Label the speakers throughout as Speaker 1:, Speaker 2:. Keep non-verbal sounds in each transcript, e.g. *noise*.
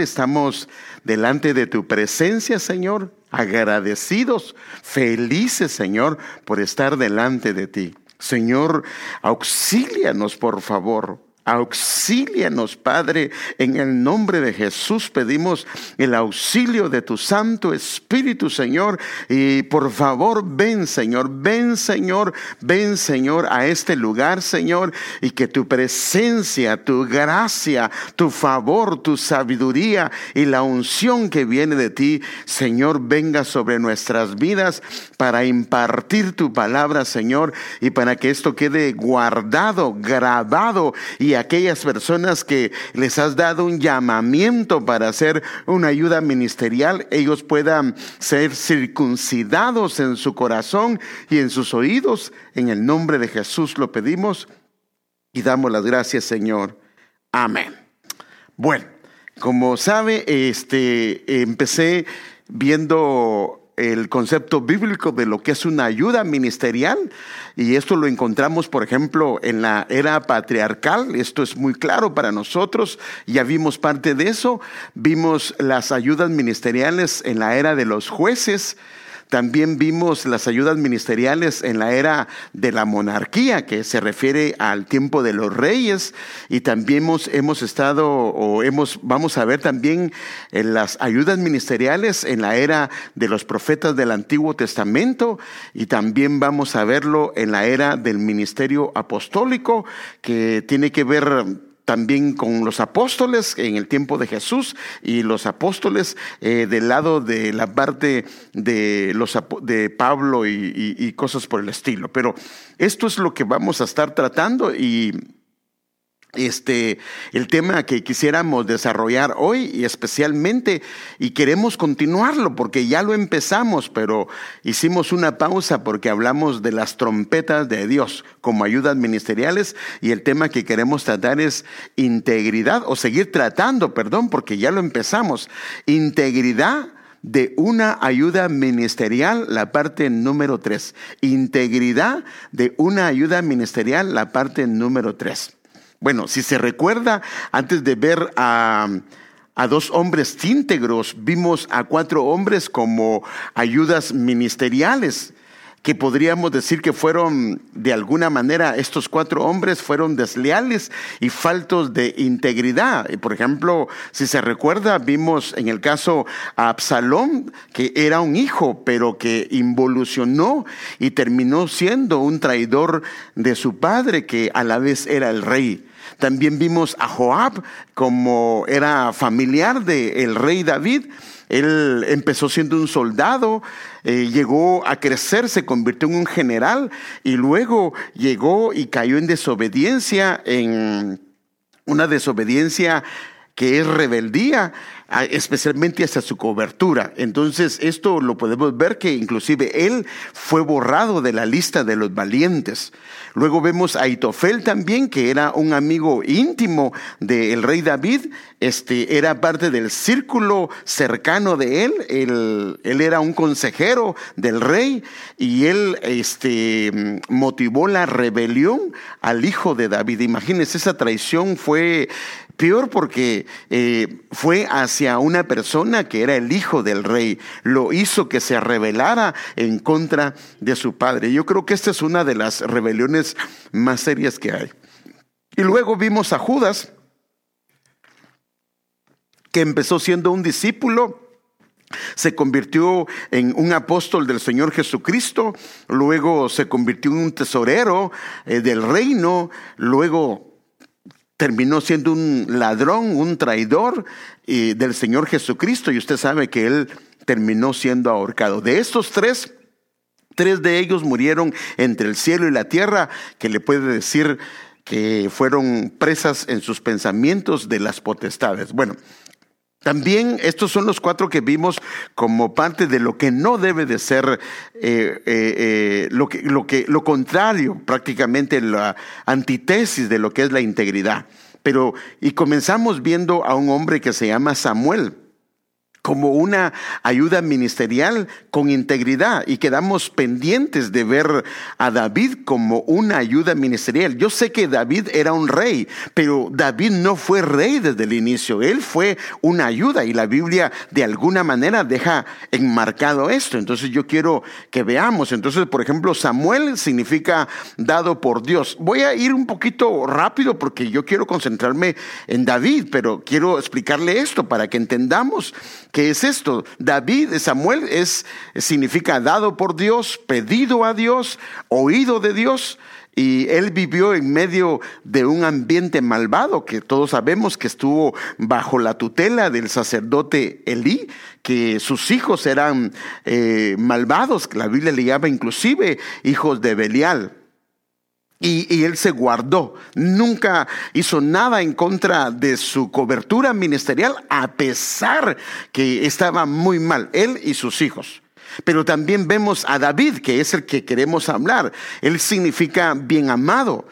Speaker 1: estamos delante de tu presencia, Señor, agradecidos, felices, Señor, por estar delante de ti. Señor, auxílianos, por favor. Auxílianos, Padre, en el nombre de Jesús pedimos el auxilio de tu Santo Espíritu, Señor. Y por favor, ven, Señor, ven, Señor, ven, Señor, a este lugar, Señor, y que tu presencia, tu gracia, tu favor, tu sabiduría y la unción que viene de ti, Señor, venga sobre nuestras vidas para impartir tu palabra, Señor, y para que esto quede guardado, grabado y aquellas personas que les has dado un llamamiento para hacer una ayuda ministerial, ellos puedan ser circuncidados en su corazón y en sus oídos. En el nombre de Jesús lo pedimos y damos las gracias, Señor. Amén. Bueno, como sabe, este empecé viendo el concepto bíblico de lo que es una ayuda ministerial. Y esto lo encontramos, por ejemplo, en la era patriarcal, esto es muy claro para nosotros, ya vimos parte de eso, vimos las ayudas ministeriales en la era de los jueces, también vimos las ayudas ministeriales en la era de la monarquía, que se refiere al tiempo de los reyes, y también hemos, estado o hemos, vamos a ver también en las ayudas ministeriales en la era de los profetas del Antiguo Testamento, y también vamos a verlo en la era del ministerio apostólico, que tiene que ver también con los apóstoles en el tiempo de Jesús y los apóstoles eh, del lado de la parte de, los, de Pablo y cosas por el estilo. Pero esto es lo que vamos a estar tratando y este, el tema que quisiéramos desarrollar hoy y especialmente, y queremos continuarlo porque ya lo empezamos, pero hicimos una pausa porque hablamos de las trompetas de Dios como ayudas ministeriales y el tema que queremos tratar es integridad o seguir tratando, perdón, porque ya lo empezamos, integridad de una ayuda ministerial, la parte número tres. Integridad de una ayuda ministerial, la parte número tres. Bueno, si se recuerda, antes de ver a, dos hombres íntegros, vimos a cuatro hombres como ayudas ministeriales que podríamos decir que fueron de alguna manera estos cuatro hombres fueron desleales y faltos de integridad. Por ejemplo, si se recuerda, vimos en el caso a Absalón que era un hijo, pero que involucionó y terminó siendo un traidor de su padre, que a la vez era el rey. También vimos a Joab como era familiar del rey David. Él empezó siendo un soldado, eh, llegó a crecer, se convirtió en un general y luego llegó y cayó en desobediencia, en una desobediencia que es rebeldía especialmente hasta su cobertura. Entonces, esto lo podemos ver que inclusive él fue borrado de la lista de los valientes. Luego vemos a Itofel también, que era un amigo íntimo del rey David, este, era parte del círculo cercano de él, él, él era un consejero del rey y él este, motivó la rebelión al hijo de David. Imagínense, esa traición fue peor porque eh, fue hacia una persona que era el hijo del rey, lo hizo que se rebelara en contra de su padre. Yo creo que esta es una de las rebeliones más serias que hay. Y luego vimos a Judas, que empezó siendo un discípulo, se convirtió en un apóstol del Señor Jesucristo, luego se convirtió en un tesorero eh, del reino, luego terminó siendo un ladrón, un traidor eh, del Señor Jesucristo y usted sabe que él terminó siendo ahorcado. De estos tres, tres de ellos murieron entre el cielo y la tierra, que le puede decir que fueron presas en sus pensamientos de las potestades. Bueno, también estos son los cuatro que vimos como parte de lo que no debe de ser eh, eh, eh, lo, que, lo, que, lo contrario, prácticamente la antítesis de lo que es la integridad. Pero, y comenzamos viendo a un hombre que se llama Samuel. Como una ayuda ministerial con integridad y quedamos pendientes de ver a David como una ayuda ministerial. Yo sé que David era un rey, pero David no fue rey desde el inicio, él fue una ayuda y la Biblia de alguna manera deja enmarcado esto. Entonces yo quiero que veamos, entonces por ejemplo Samuel significa dado por Dios. Voy a ir un poquito rápido porque yo quiero concentrarme en David, pero quiero explicarle esto para que entendamos ¿Qué es esto? David, Samuel es, significa dado por Dios, pedido a Dios, oído de Dios. Y él vivió en medio de un ambiente malvado que todos sabemos que estuvo bajo la tutela del sacerdote Elí, que sus hijos eran eh, malvados, la Biblia le llama inclusive hijos de Belial. Y, él se guardó, nunca hizo nada en contra de su cobertura ministerial, a pesar que estaba muy mal, él y sus hijos. Pero también vemos a David, que es el que queremos hablar. Él significa bien amado.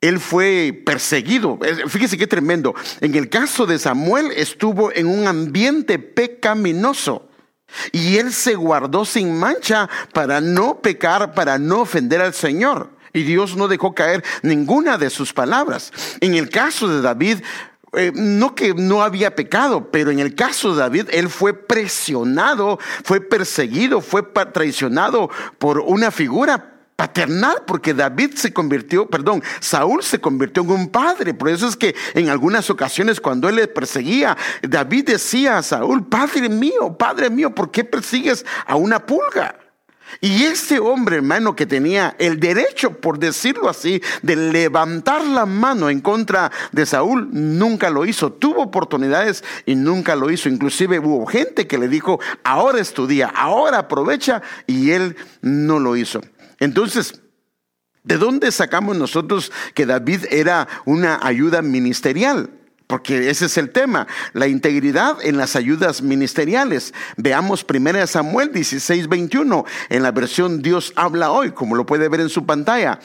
Speaker 1: Él fue perseguido. Fíjese qué tremendo. En el caso de Samuel estuvo en un ambiente pecaminoso. Y él se guardó sin mancha para no pecar, para no ofender al Señor. Y Dios no dejó caer ninguna de sus palabras. En el caso de David, eh, no que no había pecado, pero en el caso de David, él fue presionado, fue perseguido, fue traicionado por una figura paternal, porque David se convirtió, perdón, Saúl se convirtió en un padre. Por eso es que en algunas ocasiones cuando él le perseguía, David decía a Saúl, Padre mío, Padre mío, ¿por qué persigues a una pulga? Y ese hombre, hermano, que tenía el derecho, por decirlo así, de levantar la mano en contra de Saúl, nunca lo hizo. Tuvo oportunidades y nunca lo hizo. Inclusive hubo gente que le dijo, ahora estudia, ahora aprovecha, y él no lo hizo. Entonces, ¿de dónde sacamos nosotros que David era una ayuda ministerial? Porque ese es el tema, la integridad en las ayudas ministeriales. Veamos 1 Samuel 16, 21, en la versión Dios habla hoy, como lo puede ver en su pantalla.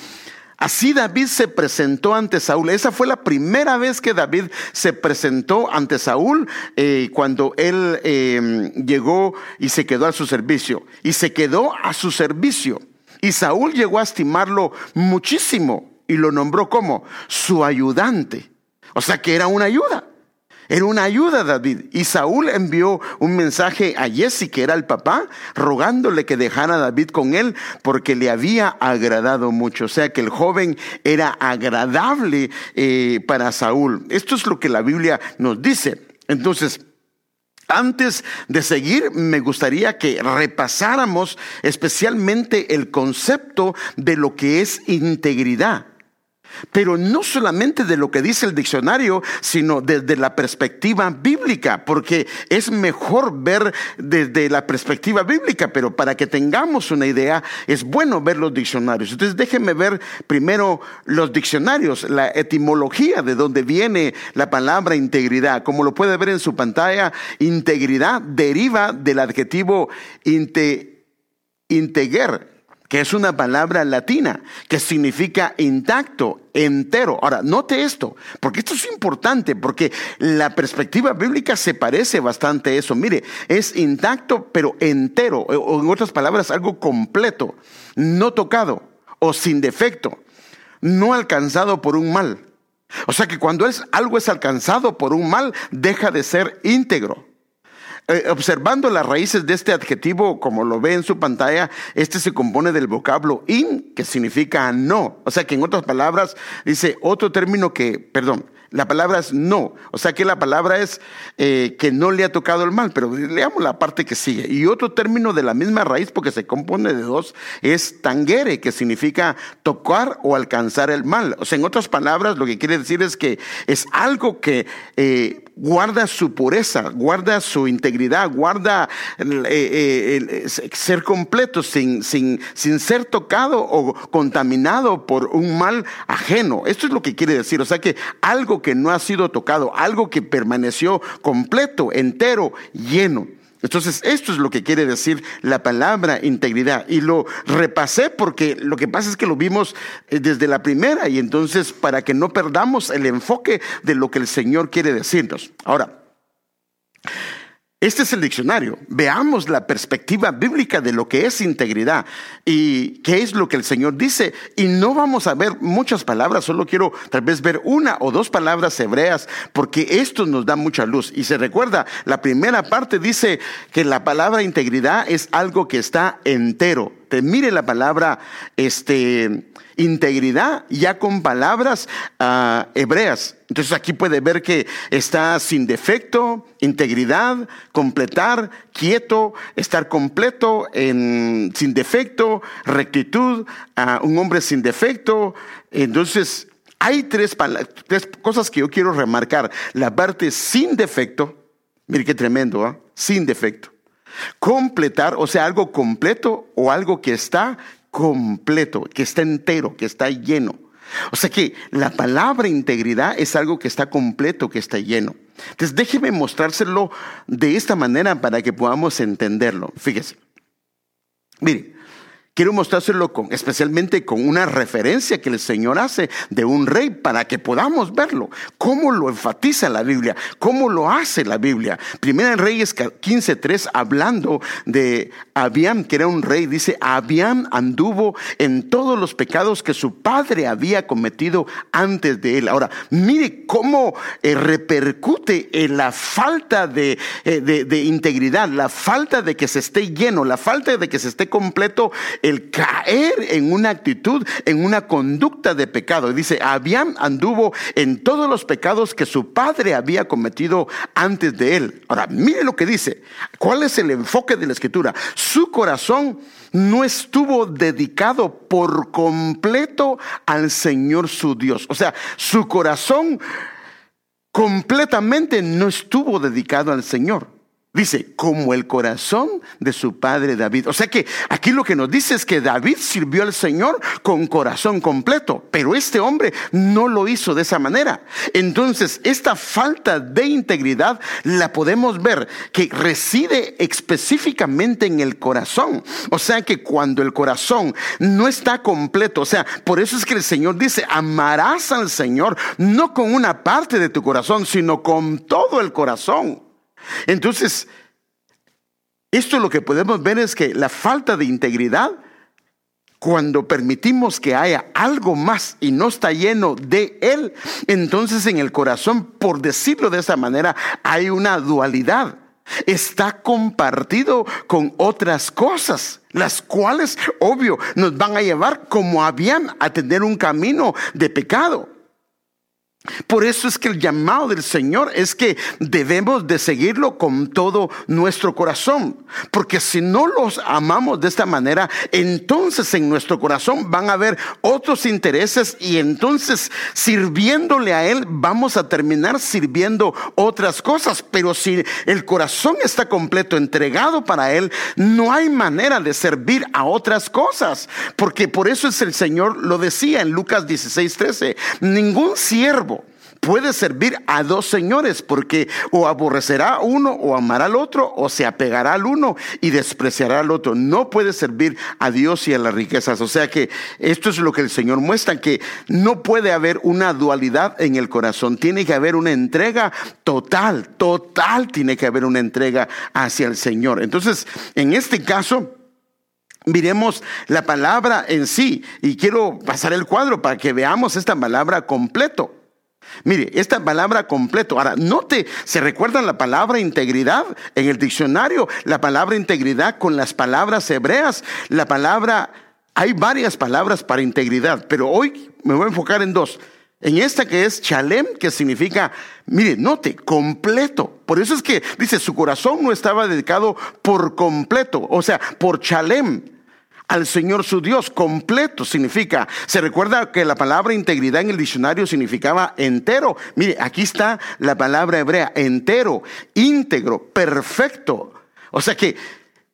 Speaker 1: Así David se presentó ante Saúl. Esa fue la primera vez que David se presentó ante Saúl eh, cuando él eh, llegó y se quedó a su servicio. Y se quedó a su servicio. Y Saúl llegó a estimarlo muchísimo y lo nombró como su ayudante. O sea que era una ayuda. Era una ayuda David. Y Saúl envió un mensaje a Jesse, que era el papá, rogándole que dejara a David con él porque le había agradado mucho. O sea que el joven era agradable eh, para Saúl. Esto es lo que la Biblia nos dice. Entonces, antes de seguir, me gustaría que repasáramos especialmente el concepto de lo que es integridad pero no solamente de lo que dice el diccionario, sino desde la perspectiva bíblica, porque es mejor ver desde la perspectiva bíblica, pero para que tengamos una idea, es bueno ver los diccionarios. Entonces déjenme ver primero los diccionarios, la etimología de donde viene la palabra integridad. Como lo puede ver en su pantalla, integridad deriva del adjetivo integer, que es una palabra latina que significa intacto, entero. Ahora, note esto, porque esto es importante, porque la perspectiva bíblica se parece bastante a eso. Mire, es intacto, pero entero, o en otras palabras, algo completo, no tocado o sin defecto, no alcanzado por un mal. O sea que cuando es, algo es alcanzado por un mal, deja de ser íntegro. Eh, observando las raíces de este adjetivo, como lo ve en su pantalla, este se compone del vocablo in, que significa no. O sea que en otras palabras dice otro término que, perdón, la palabra es no. O sea que la palabra es eh, que no le ha tocado el mal, pero leamos la parte que sigue. Y otro término de la misma raíz, porque se compone de dos, es tangere, que significa tocar o alcanzar el mal. O sea, en otras palabras, lo que quiere decir es que es algo que eh, guarda su pureza, guarda su integridad, guarda eh, ser completo sin, sin, sin ser tocado o contaminado por un mal ajeno. Esto es lo que quiere decir. O sea que algo que no ha sido tocado, algo que permaneció completo, entero, lleno. Entonces, esto es lo que quiere decir la palabra integridad. Y lo repasé porque lo que pasa es que lo vimos eh, desde la primera y entonces para que no perdamos el enfoque de lo que el Señor quiere decirnos. Ahora, Este es el diccionario. Veamos la perspectiva bíblica de lo que es integridad y qué es lo que el Señor dice. Y no vamos a ver muchas palabras, solo quiero tal vez ver una o dos palabras hebreas, porque esto nos da mucha luz. Y se recuerda, la primera parte dice que la palabra integridad es algo que está entero. Te mire la palabra este, integridad ya con palabras ah, hebreas. Entonces aquí puede ver que está sin defecto, integridad, completar, quieto, estar completo, en, sin defecto, rectitud, ah, un hombre sin defecto. Entonces hay tres, tres, cosas que yo quiero remarcar. La parte sin defecto, mire qué tremendo, ¿ah? sin defecto. Completar, o sea, algo completo o algo que está completo, que está entero, que está lleno. O sea que la palabra integridad es algo que está completo, que está lleno. Entonces déjeme mostrárselo de esta manera para que podamos entenderlo. Fíjese. Mire, Quiero mostrárselo con, especialmente con una referencia que el Señor hace de un rey para que podamos verlo. Cómo lo enfatiza la Biblia, cómo lo hace la Biblia. Primera en Reyes 15.3 hablando de Abiam, que era un rey, dice, Abiam anduvo en todos los pecados que su padre había cometido antes de él. Ahora, mire cómo eh, repercute la falta eh, de integridad, la falta de que se esté lleno, la falta de que se esté completo el caer en una actitud, en una conducta de pecado. Dice, Abiam anduvo en todos los pecados que su padre había cometido antes de él. Ahora, mire lo que dice. ¿Cuál es el enfoque de la escritura? Su corazón no estuvo dedicado por completo al Señor su Dios. O sea, su corazón completamente no estuvo dedicado al Señor. Dice, como el corazón de su padre David. O sea que aquí lo que nos dice es que David sirvió al Señor con corazón completo, pero este hombre no lo hizo de esa manera. Entonces, esta falta de integridad la podemos ver que reside específicamente en el corazón. O sea que cuando el corazón no está completo, o sea, por eso es que el Señor dice, amarás al Señor no con una parte de tu corazón, sino con todo el corazón. Entonces, esto lo que podemos ver es que la falta de integridad, cuando permitimos que haya algo más y no está lleno de Él, entonces en el corazón, por decirlo de esa manera, hay una dualidad. Está compartido con otras cosas, las cuales, obvio, nos van a llevar como habían a tener un camino de pecado. Por eso es que el llamado del Señor es que debemos de seguirlo con todo nuestro corazón. Porque si no los amamos de esta manera, entonces en nuestro corazón van a haber otros intereses y entonces sirviéndole a Él vamos a terminar sirviendo otras cosas. Pero si el corazón está completo, entregado para Él, no hay manera de servir a otras cosas. Porque por eso es el Señor lo decía en Lucas 16, 13. Ningún siervo puede servir a dos señores, porque o aborrecerá a uno o amará al otro, o se apegará al uno y despreciará al otro. No puede servir a Dios y a las riquezas. O sea que esto es lo que el Señor muestra, que no puede haber una dualidad en el corazón. Tiene que haber una entrega total, total tiene que haber una entrega hacia el Señor. Entonces, en este caso, Miremos la palabra en sí y quiero pasar el cuadro para que veamos esta palabra completo. Mire, esta palabra completo. Ahora, note, ¿se recuerdan la palabra integridad en el diccionario? La palabra integridad con las palabras hebreas. La palabra, hay varias palabras para integridad, pero hoy me voy a enfocar en dos. En esta que es chalem, que significa, mire, note, completo. Por eso es que dice, su corazón no estaba dedicado por completo, o sea, por chalem al Señor su Dios. Completo significa, se recuerda que la palabra integridad en el diccionario significaba entero. Mire, aquí está la palabra hebrea, entero, íntegro, perfecto. O sea que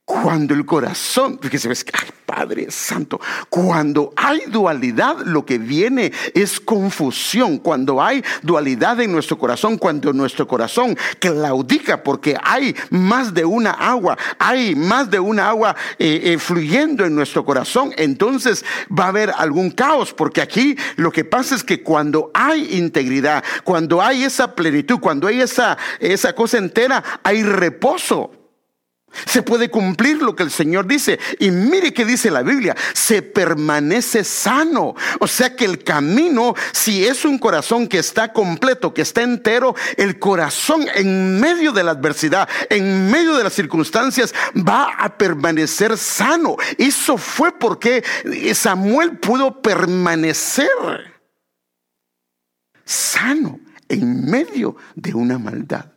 Speaker 1: cuando el corazón, fíjese, ves, ay, Padre Santo, cuando hay dualidad, lo que viene es confusión. Cuando hay dualidad en nuestro corazón, cuando nuestro corazón claudica porque hay más de una agua, hay más de una agua eh, eh, fluyendo en nuestro corazón, entonces va a haber algún caos, porque aquí lo que pasa es que cuando hay integridad, cuando hay esa plenitud, cuando hay esa, esa cosa entera, hay reposo. Se puede cumplir lo que el Señor dice. Y mire que dice la Biblia, se permanece sano. O sea que el camino, si es un corazón que está completo, que está entero, el corazón en medio de la adversidad, en medio de las circunstancias, va a permanecer sano. Eso fue porque Samuel pudo permanecer sano en medio de una maldad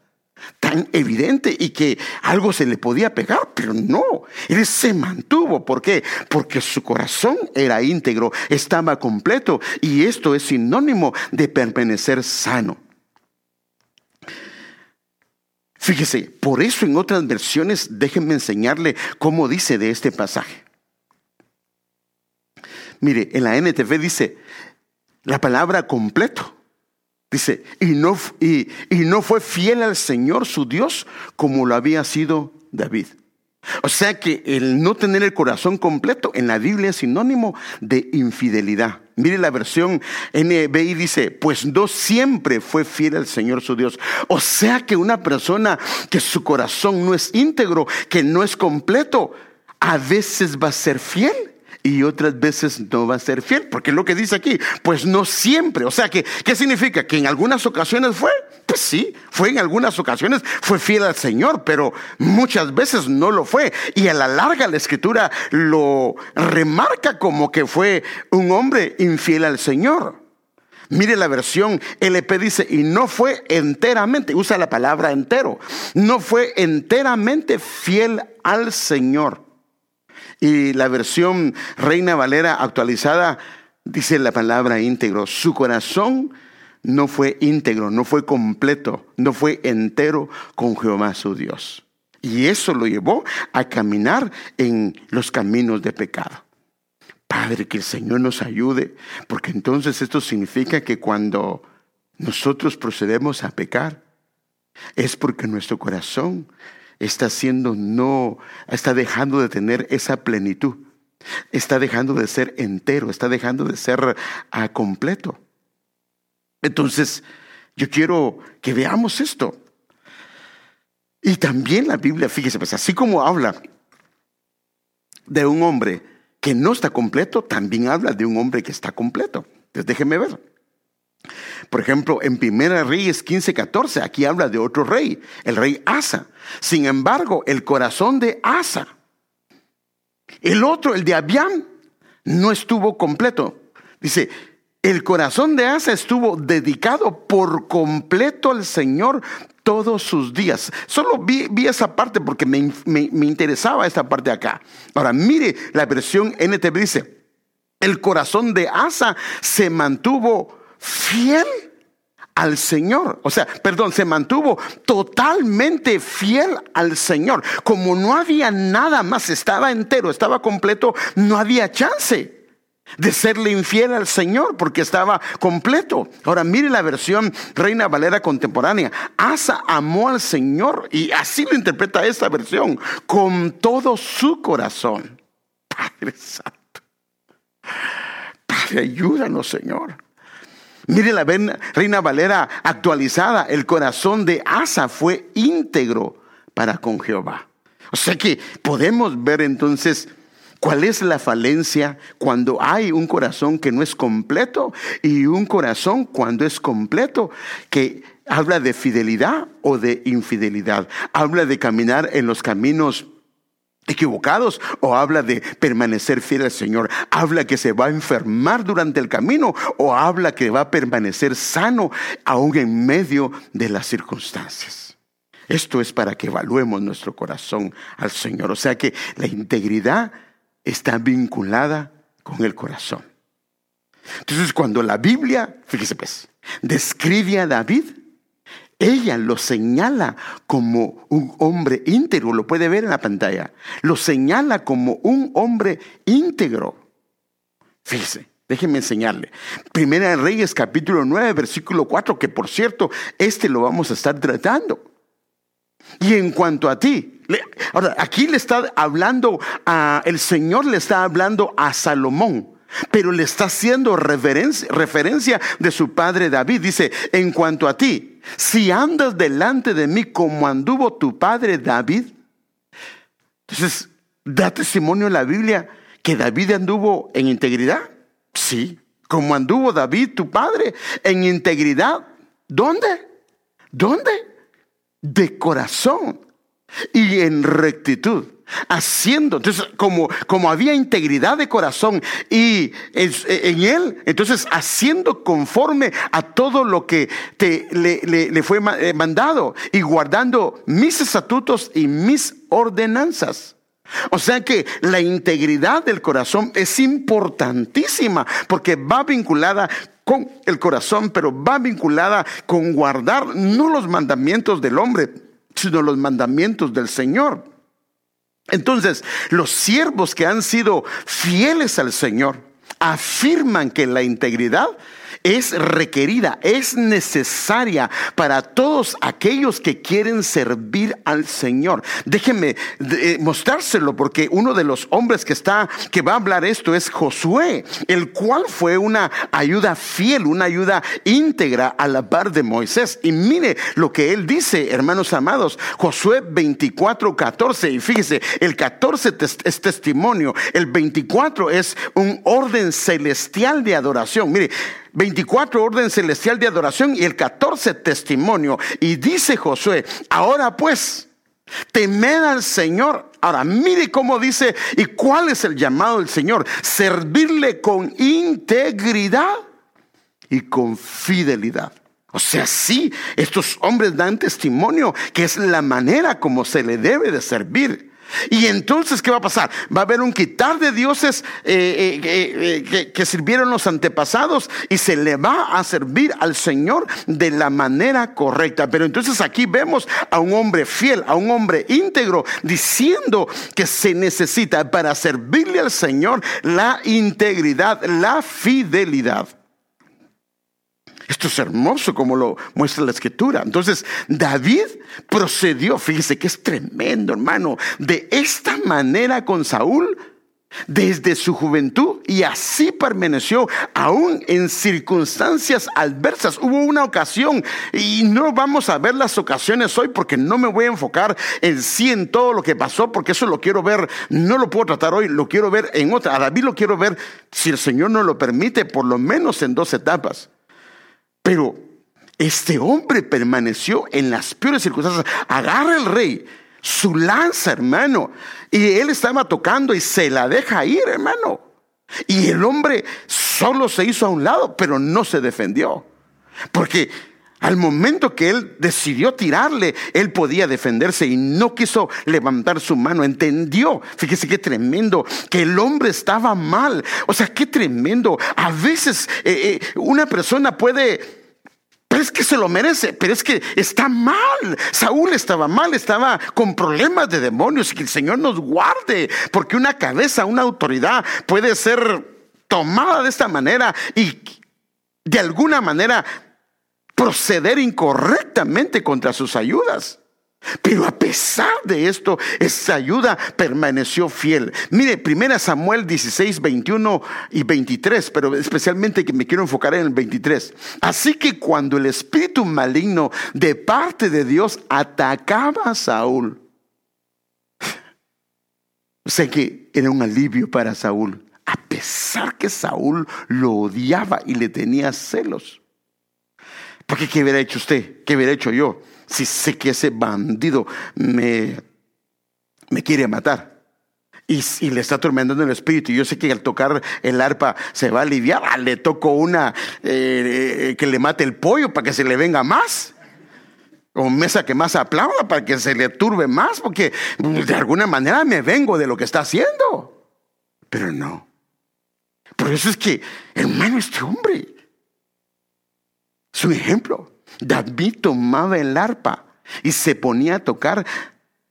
Speaker 1: tan evidente y que algo se le podía pegar, pero no, él se mantuvo. ¿Por qué? Porque su corazón era íntegro, estaba completo y esto es sinónimo de permanecer sano. Fíjese, por eso en otras versiones déjenme enseñarle cómo dice de este pasaje. Mire, en la NTV dice la palabra completo. Dice, y no, y, no fue fiel al Señor su Dios como lo había sido David. O sea que el no tener el corazón completo en la Biblia es sinónimo de infidelidad. Mire la versión NBI dice, pues no siempre fue fiel al Señor su Dios. O sea que una persona que su corazón no es íntegro, que no es completo, a veces va a ser fiel y otras veces no va a ser fiel, porque es lo que dice aquí, pues no siempre. O sea, que, ¿qué significa? ¿Que en algunas ocasiones fue? Pues sí, fue en algunas ocasiones, fue fiel al Señor, pero muchas veces no lo fue. Y a la larga la escritura lo remarca como que fue un hombre infiel al Señor. Mire la versión LP dice, y no fue enteramente, usa la palabra entero, no fue enteramente fiel al Señor. Y la versión Reina Valera actualizada dice la palabra íntegro. Su corazón no fue íntegro, no fue completo, no fue entero con Jehová su Dios. Y eso lo llevó a caminar en los caminos de pecado. Padre, que el Señor nos ayude, porque entonces esto significa que cuando nosotros procedemos a pecar, es porque nuestro corazón está haciendo no, está dejando de tener esa plenitud, está dejando de ser entero, está dejando de ser ah, completo. Entonces, yo quiero que veamos esto. Y también la Biblia, fíjese, pues así como habla de un hombre que no está completo, también habla de un hombre que está completo. Entonces déjenme ver. Por ejemplo, en Primera Reyes 15, 14, aquí habla de otro rey, el rey Asa. Sin embargo, el corazón de Asa, el otro, el de Abiam, no estuvo completo. Dice, el corazón de Asa estuvo dedicado por completo al Señor todos sus días. Solo vi, esa parte porque me, me, interesaba esta parte acá. Ahora, mire la versión NTV dice, el corazón de Asa se mantuvo fiel al Señor. O sea, perdón, se mantuvo totalmente fiel al Señor. Como no había nada más, estaba entero, estaba completo, no había chance de serle infiel al Señor porque estaba completo. Ahora mire la versión Reina Valera contemporánea. Asa amó al Señor y así lo interpreta esta versión con todo su corazón. Padre Santo. Padre, ayúdanos, Señor. Mire la Reina Valera actualizada, el corazón de Asa fue íntegro para con Jehová. O sea que podemos ver entonces cuál es la falencia cuando hay un corazón que no es completo y un corazón cuando es completo que habla de fidelidad o de infidelidad. Habla de caminar en los caminos equivocados o habla de permanecer fiel al Señor, habla que se va a enfermar durante el camino o habla que va a permanecer sano aún en medio de las circunstancias. Esto es para que evaluemos nuestro corazón al Señor, o sea que la integridad está vinculada con el corazón. Entonces cuando la Biblia, fíjese pues, describe a David, ella lo señala como un hombre íntegro, lo puede ver en la pantalla, lo señala como un hombre íntegro. Fíjese, déjenme enseñarle. Primera de Reyes capítulo 9, versículo 4, que por cierto, este lo vamos a estar tratando. Y en cuanto a ti, ahora aquí le está hablando, a, el Señor le está hablando a Salomón pero le está haciendo referencia, de su padre David. Dice, en cuanto a ti, si andas delante de mí como anduvo tu padre David, entonces, ¿da testimonio en la Biblia que David anduvo en integridad? Sí, como anduvo David, tu padre, en integridad. ¿Dónde? ¿Dónde? De corazón y en rectitud haciendo. Entonces, como, como había integridad de corazón y en, él, entonces haciendo conforme a todo lo que te, le, le fue eh, mandado y guardando mis estatutos y mis ordenanzas. O sea que la integridad del corazón es importantísima porque va vinculada con el corazón, pero va vinculada con guardar no los mandamientos del hombre, sino los mandamientos del Señor. Entonces, los siervos que han sido fieles al Señor afirman que la integridad es requerida, es necesaria para todos aquellos que quieren servir al Señor. Déjenme eh, mostrárselo porque uno de los hombres que está que va a hablar esto es Josué, el cual fue una ayuda fiel, una ayuda íntegra a la par de Moisés. Y mire lo que él dice, hermanos amados, Josué 24, 14. Y fíjese, el 14 es testimonio, el 24 es un orden celestial de adoración. Mire, 24 orden celestial de adoración y el 14 testimonio. Y dice Josué, ahora pues, temed al Señor. Ahora, mire cómo dice y cuál es el llamado del Señor. Servirle con integridad y con fidelidad. O sea, sí, estos hombres dan testimonio que es la manera como se le debe de servir. Y entonces, ¿qué va a pasar? Va a haber un quitar de dioses eh, eh, eh, que, sirvieron los antepasados y se le va a servir al Señor de la manera correcta. Pero entonces aquí vemos a un hombre fiel, a un hombre íntegro, diciendo que se necesita para servirle al Señor la integridad, la fidelidad. Esto es hermoso como lo muestra la escritura. Entonces, David procedió, fíjese que es tremendo, hermano, de esta manera con Saúl desde su juventud y así permaneció aún en circunstancias adversas. Hubo una ocasión y no vamos a ver las ocasiones hoy porque no me voy a enfocar en sí en todo lo que pasó porque eso lo quiero ver, no lo puedo tratar hoy, lo quiero ver en otra. A David lo quiero ver, si el Señor no lo permite, por lo menos en dos etapas. Pero este hombre permaneció en las peores circunstancias. Agarra el rey su lanza, hermano, y él estaba tocando y se la deja ir, hermano. Y el hombre solo se hizo a un lado, pero no se defendió. Porque al momento que él decidió tirarle, él podía defenderse y no quiso levantar su mano. Entendió, fíjese qué tremendo, que el hombre estaba mal. O sea, qué tremendo. A veces eh, eh, una persona puede pero es que se lo merece, pero es que está mal. Saúl estaba mal, estaba con problemas de demonios y que el Señor nos guarde, porque una cabeza, una autoridad puede ser tomada de esta manera y de alguna manera proceder incorrectamente contra sus ayudas. Pero a pesar de esto, esa ayuda permaneció fiel. Mire, 1 Samuel 16, 21 y 23, pero especialmente que me quiero enfocar en el 23. Así que cuando el espíritu maligno de parte de Dios atacaba a Saúl, sé que era un alivio para Saúl, a pesar que Saúl lo odiaba y le tenía celos. Porque ¿qué hubiera hecho usted? ¿Qué hubiera hecho yo? si sé que ese bandido me, me quiere matar. Y, le está atormentando el espíritu. Y yo sé que al tocar el arpa se va a aliviar. Ah, le toco una eh, que le mate el pollo para que se le venga más. O mesa que más aplauda para que se le turbe más. Porque de alguna manera me vengo de lo que está haciendo. Pero no. Por eso es que, hermano, este hombre es un ejemplo. David tomaba el arpa y se ponía a tocar.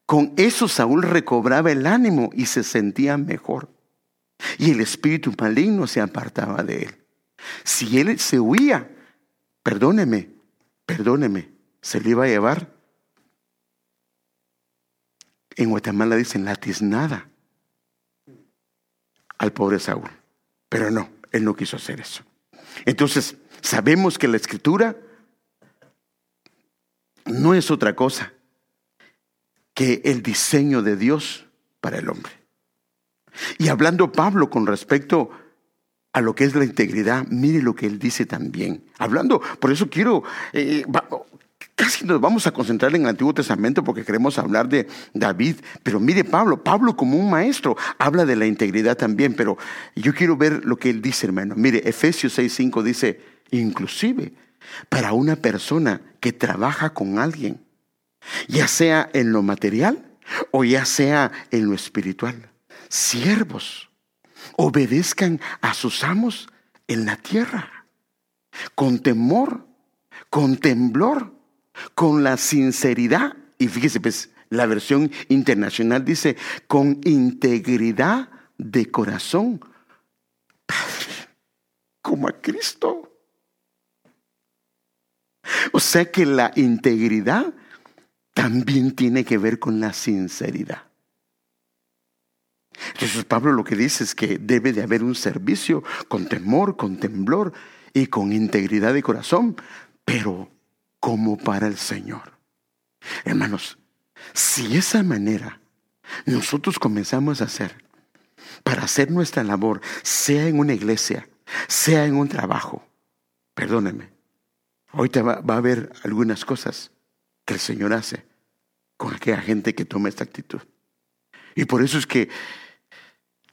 Speaker 1: Con eso Saúl recobraba el ánimo y se sentía mejor. Y el espíritu maligno se apartaba de él. Si él se huía, perdóneme, perdóneme, se le iba a llevar. En Guatemala dicen la tiznada al pobre Saúl. Pero no, él no quiso hacer eso. Entonces, sabemos que la escritura no es otra cosa que el diseño de Dios para el hombre. Y hablando Pablo con respecto a lo que es la integridad, mire lo que él dice también. Hablando, por eso quiero, eh, casi nos vamos a concentrar en el Antiguo Testamento porque queremos hablar de David, pero mire Pablo, Pablo como un maestro habla de la integridad también, pero yo quiero ver lo que él dice, hermano. Mire, Efesios 6:5 dice, inclusive para una persona que trabaja con alguien, ya sea en lo material o ya sea en lo espiritual siervos, obedezcan a sus amos en la tierra, con temor, con temblor, con la sinceridad. Y fíjese, pues, la versión internacional dice, con integridad de corazón, como a Cristo. O sea que la integridad también tiene que ver con la sinceridad. Entonces Pablo lo que dice es que debe de haber un servicio con temor, con temblor y con integridad de corazón, pero como para el Señor. Hermanos, si esa manera nosotros comenzamos a hacer para hacer nuestra labor, sea en una iglesia, sea en un trabajo, perdónenme, ahorita va, va a haber algunas cosas que el Señor hace con aquella gente que toma esta actitud. Y por eso es que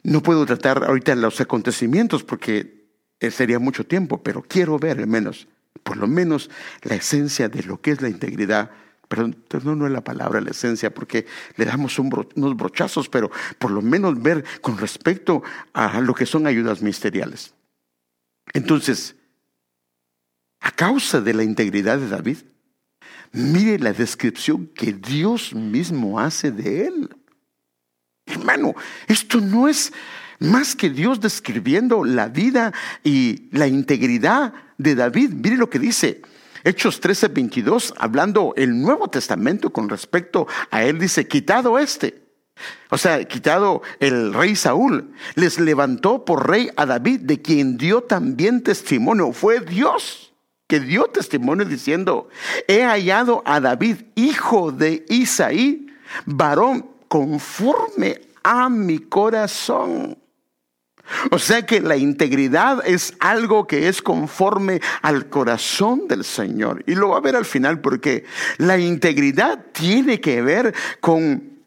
Speaker 1: no puedo tratar ahorita los acontecimientos porque sería mucho tiempo, pero quiero ver al menos, por lo menos, la esencia de lo que es la integridad. Perdón, no, no es la palabra la esencia porque le damos unos brochazos, pero por lo menos ver con respecto a lo que son ayudas ministeriales. Entonces, a causa de la integridad de David, mire la descripción que Dios mismo hace de él. Hermano, esto no es más que Dios describiendo la vida y la integridad de David. Mire lo que dice. Hechos 13, 22, hablando el Nuevo Testamento con respecto a él, dice, quitado este. O sea, quitado el rey Saúl, les levantó por rey a David, de quien dio también testimonio. Fue Dios que dio testimonio diciendo, he hallado a David, hijo de Isaí, varón conforme a mi corazón. O sea que la integridad es algo que es conforme al corazón del Señor. Y lo va a ver al final porque la integridad tiene que ver con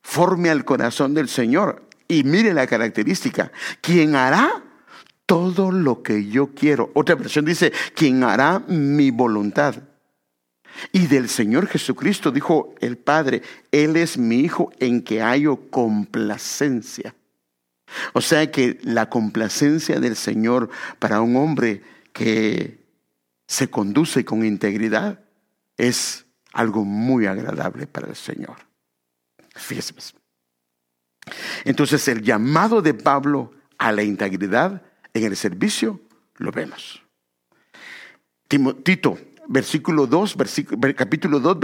Speaker 1: forme al corazón del Señor. Y mire la característica, quien hará todo lo que yo quiero. Otra versión dice, quien hará mi voluntad. Y del Señor Jesucristo dijo el Padre, Él es mi Hijo en que hallo complacencia. O sea que la complacencia del Señor para un hombre que se conduce con integridad es algo muy agradable para el Señor. Fíjese. Pues. Entonces el llamado de Pablo a la integridad en el servicio lo vemos. Tito versículo 2, capítulo 2,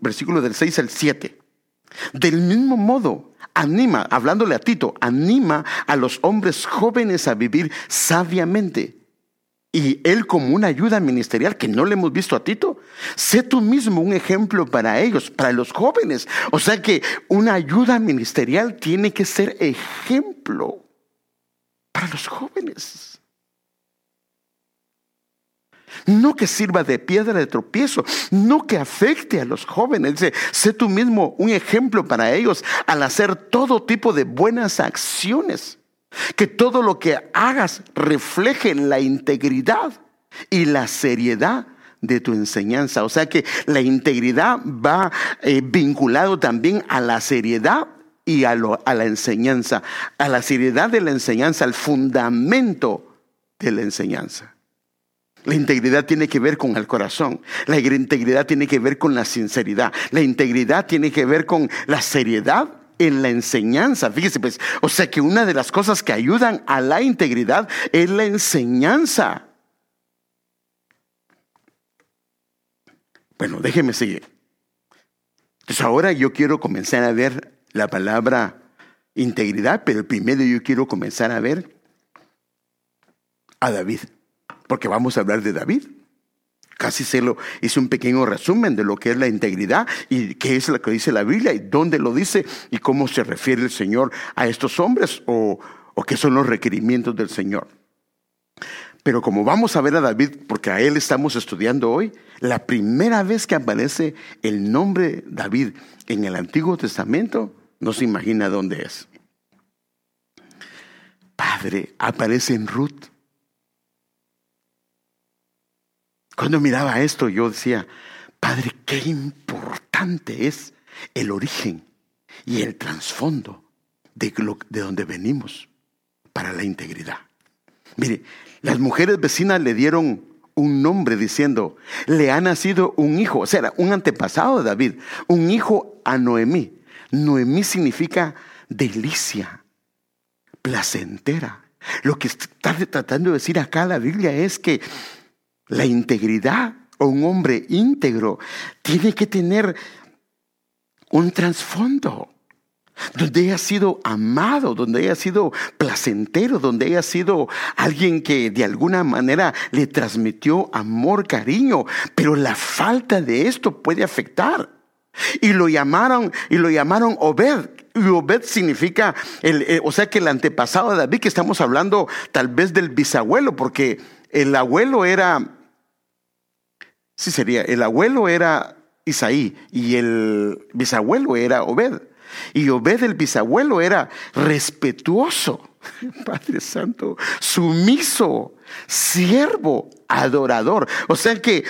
Speaker 1: versículo, del 6 al 7. Del mismo modo, anima, hablándole a Tito, anima a los hombres jóvenes a vivir sabiamente. Y él como una ayuda ministerial que no le hemos visto a Tito, sé tú mismo un ejemplo para ellos, para los jóvenes. O sea que una ayuda ministerial tiene que ser ejemplo para los jóvenes. No que sirva de piedra de tropiezo, no que afecte a los jóvenes. Dice, sé tú mismo un ejemplo para ellos al hacer todo tipo de buenas acciones. Que todo lo que hagas refleje la integridad y la seriedad de tu enseñanza. O sea que la integridad va eh, vinculado también a la seriedad y a, la enseñanza, a la seriedad de la enseñanza, al fundamento de la enseñanza. La integridad tiene que ver con el corazón. La integridad tiene que ver con la sinceridad. La integridad tiene que ver con la seriedad en la enseñanza. Fíjese, pues, o sea que una de las cosas que ayudan a la integridad es la enseñanza. Bueno, déjeme seguir. Entonces ahora yo quiero comenzar a ver la palabra integridad, pero primero yo quiero comenzar a ver a David, porque vamos a hablar de David. Casi se lo hice un pequeño resumen de lo que es la integridad y qué es lo que dice la Biblia y dónde lo dice y cómo se refiere el Señor a estos hombres o, o qué son los requerimientos del Señor. Pero como vamos a ver a David, porque a él estamos estudiando hoy, la primera vez que aparece el nombre David en el Antiguo Testamento, no se imagina dónde es. Padre, aparece en Ruth. Cuando miraba esto, yo decía, Padre, qué importante es el origen y el trasfondo de, de donde venimos para la integridad. Mire, las mujeres vecinas le dieron un nombre diciendo, le ha nacido un hijo, o sea, un antepasado de David, un hijo a Noemí. Noemí significa delicia, placentera. Lo que está tratando de decir acá la Biblia es que la integridad o un hombre íntegro tiene que tener un trasfondo donde haya sido amado, donde haya sido placentero, donde haya sido alguien que de alguna manera le transmitió amor, cariño, pero la falta de esto puede afectar. Y lo llamaron, y lo llamaron Obed. Y Obed significa, el, eh, o sea que el antepasado de David, que estamos hablando tal vez del bisabuelo, porque el abuelo era Sí sería, el abuelo era Isaí y el bisabuelo era Obed. Y Obed, el bisabuelo, era respetuoso, *laughs* Padre Santo, sumiso, siervo, adorador. O sea que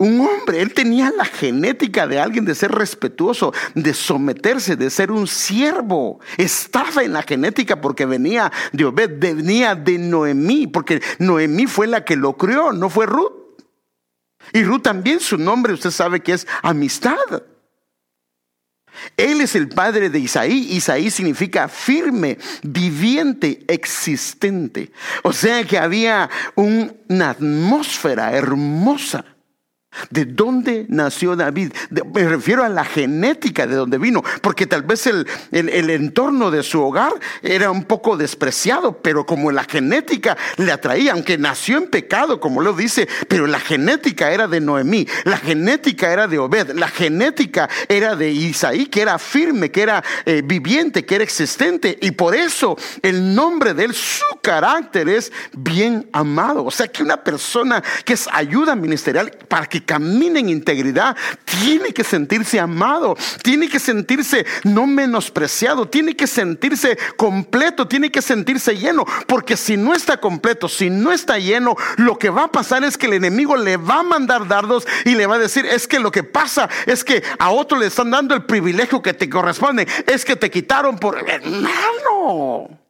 Speaker 1: un hombre, él tenía la genética de alguien de ser respetuoso, de someterse, de ser un siervo. Estaba en la genética porque venía de Obed, venía de Noemí, porque Noemí fue la que lo crió, no fue Ruth. Y Ruth también su nombre, usted sabe que es amistad. Él es el padre de Isaí. Isaí significa firme, viviente, existente. O sea que había una atmósfera hermosa ¿De dónde nació David? me refiero a la genética de dónde vino, porque tal vez el, el, entorno de su hogar era un poco despreciado, pero como la genética le atraía, aunque nació en pecado, como lo dice, pero la genética era de Noemí, la genética era de Obed, la genética era de Isaí, que era firme, que era eh, viviente, que era existente, y por eso el nombre de él, su carácter es bien amado. O sea que una persona que es ayuda ministerial para camina en integridad, tiene que sentirse amado, tiene que sentirse no menospreciado, tiene que sentirse completo, tiene que sentirse lleno, porque si no está completo, si no está lleno, lo que va a pasar es que el enemigo le va a mandar dardos y le va a decir, es que lo que pasa es que a otro le están dando el privilegio que te corresponde, es que te quitaron por hermano.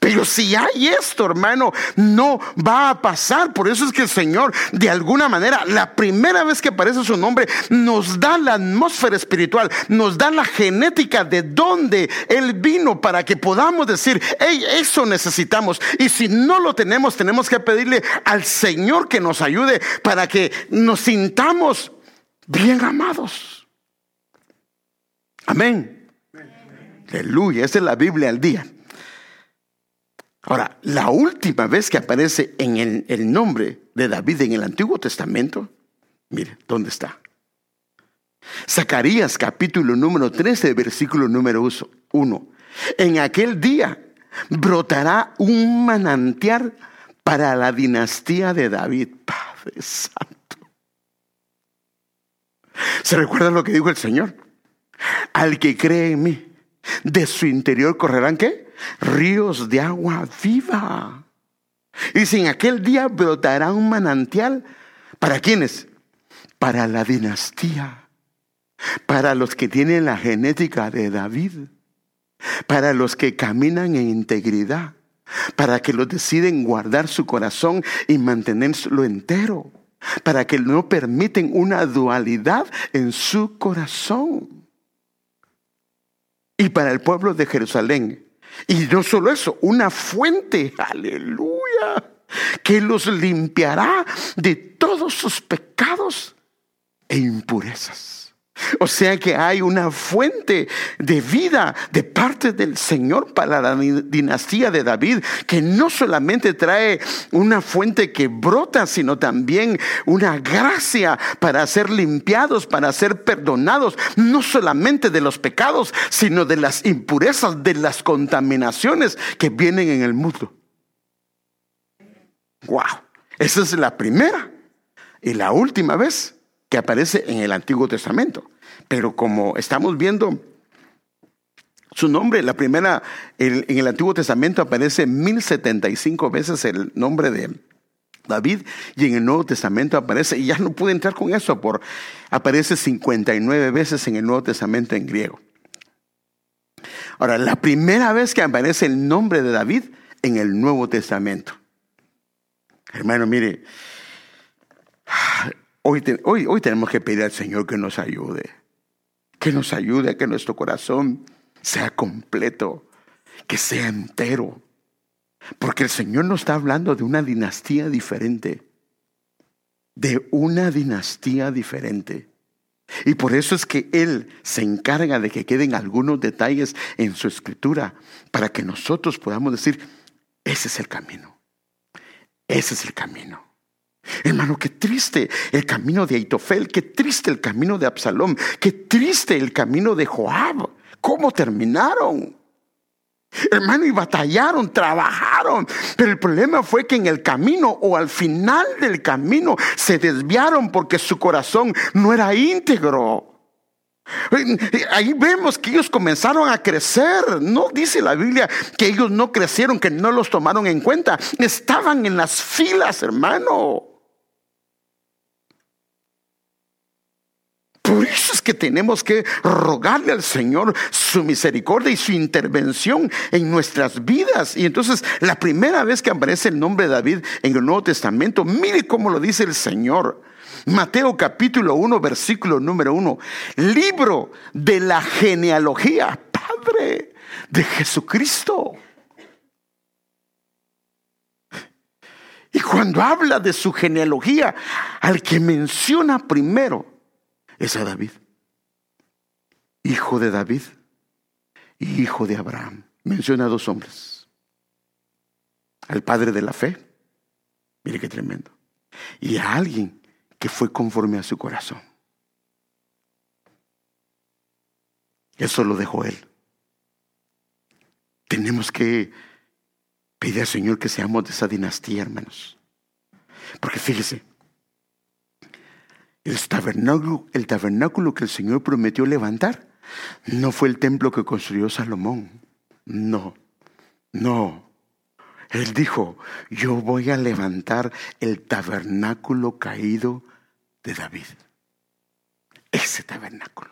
Speaker 1: Pero si hay esto, hermano, no va a pasar. Por eso es que el Señor, de alguna manera, la primera vez que aparece su nombre, nos da la atmósfera espiritual, nos da la genética de dónde Él vino para que podamos decir, hey, eso necesitamos. Y si no lo tenemos, tenemos que pedirle al Señor que nos ayude para que nos sintamos bien amados. Amén. Aleluya, esa es la Biblia al día. Ahora, la última vez que aparece en el, nombre de David en el Antiguo Testamento, mire, ¿dónde está? Zacarías capítulo número 13, versículo número 1. En aquel día brotará un manantial para la dinastía de David. Padre Santo. ¿Se recuerda lo que dijo el Señor? Al que cree en mí, de su interior correrán qué? Ríos de agua viva. Y si en aquel día brotará un manantial, ¿para quiénes? Para la dinastía, para los que tienen la genética de David, para los que caminan en integridad, para que los deciden guardar su corazón y mantenerlo entero, para que no permiten una dualidad en su corazón. Y para el pueblo de Jerusalén, y no solo eso, una fuente, aleluya, que los limpiará de todos sus pecados e impurezas. *laughs* O sea que hay una fuente de vida de parte del Señor para la dinastía de David, que no solamente trae una fuente que brota, sino también una gracia para ser limpiados, para ser perdonados, no solamente de los pecados, sino de las impurezas, de las contaminaciones que vienen en el mundo. Wow, esa es la primera y la última vez aparece en el Antiguo Testamento. Pero como estamos viendo, su nombre, la primera, en el Antiguo Testamento aparece 1075 veces el nombre de David y en el Nuevo Testamento aparece, y ya no pude entrar con eso, por, aparece 59 veces en el Nuevo Testamento en griego. Ahora, la primera vez que aparece el nombre de David en el Nuevo Testamento. Hermano, mire, hoy, hoy, hoy tenemos que pedir al Señor que nos ayude que nos ayude a que nuestro corazón sea completo, que sea entero. Porque el Señor nos está hablando de una dinastía diferente, de una dinastía diferente. Y por eso es que Él se encarga de que queden algunos detalles en su escritura para que nosotros podamos decir, ese es el camino, ese es el camino. Hermano, qué triste el camino de Aitofel, qué triste el camino de Absalom, qué triste el camino de Joab. ¿Cómo terminaron? Hermano, y batallaron, trabajaron, pero el problema fue que en el camino o al final del camino se desviaron porque su corazón no era íntegro. Ahí vemos que ellos comenzaron a crecer. No dice la Biblia que ellos no crecieron, que no los tomaron en cuenta. Estaban en las filas, hermano. Eso es que tenemos que rogarle al Señor su misericordia y su intervención en nuestras vidas. Y entonces la primera vez que aparece el nombre de David en el Nuevo Testamento, mire cómo lo dice el Señor. Mateo capítulo 1, versículo número 1. Libro de la genealogía, Padre de Jesucristo. Y cuando habla de su genealogía, al que menciona primero es a David. Hijo de David y hijo de Abraham. Menciona a dos hombres. Al padre de la fe. Mire qué tremendo. Y a alguien que fue conforme a su corazón. Eso lo dejó él. Tenemos que pedir al Señor que seamos de esa dinastía, hermanos. Porque fíjese, el tabernáculo, el tabernáculo que el Señor prometió levantar no fue el templo que construyó Salomón. No, no. Él dijo, yo voy a levantar el tabernáculo caído de David. Ese tabernáculo.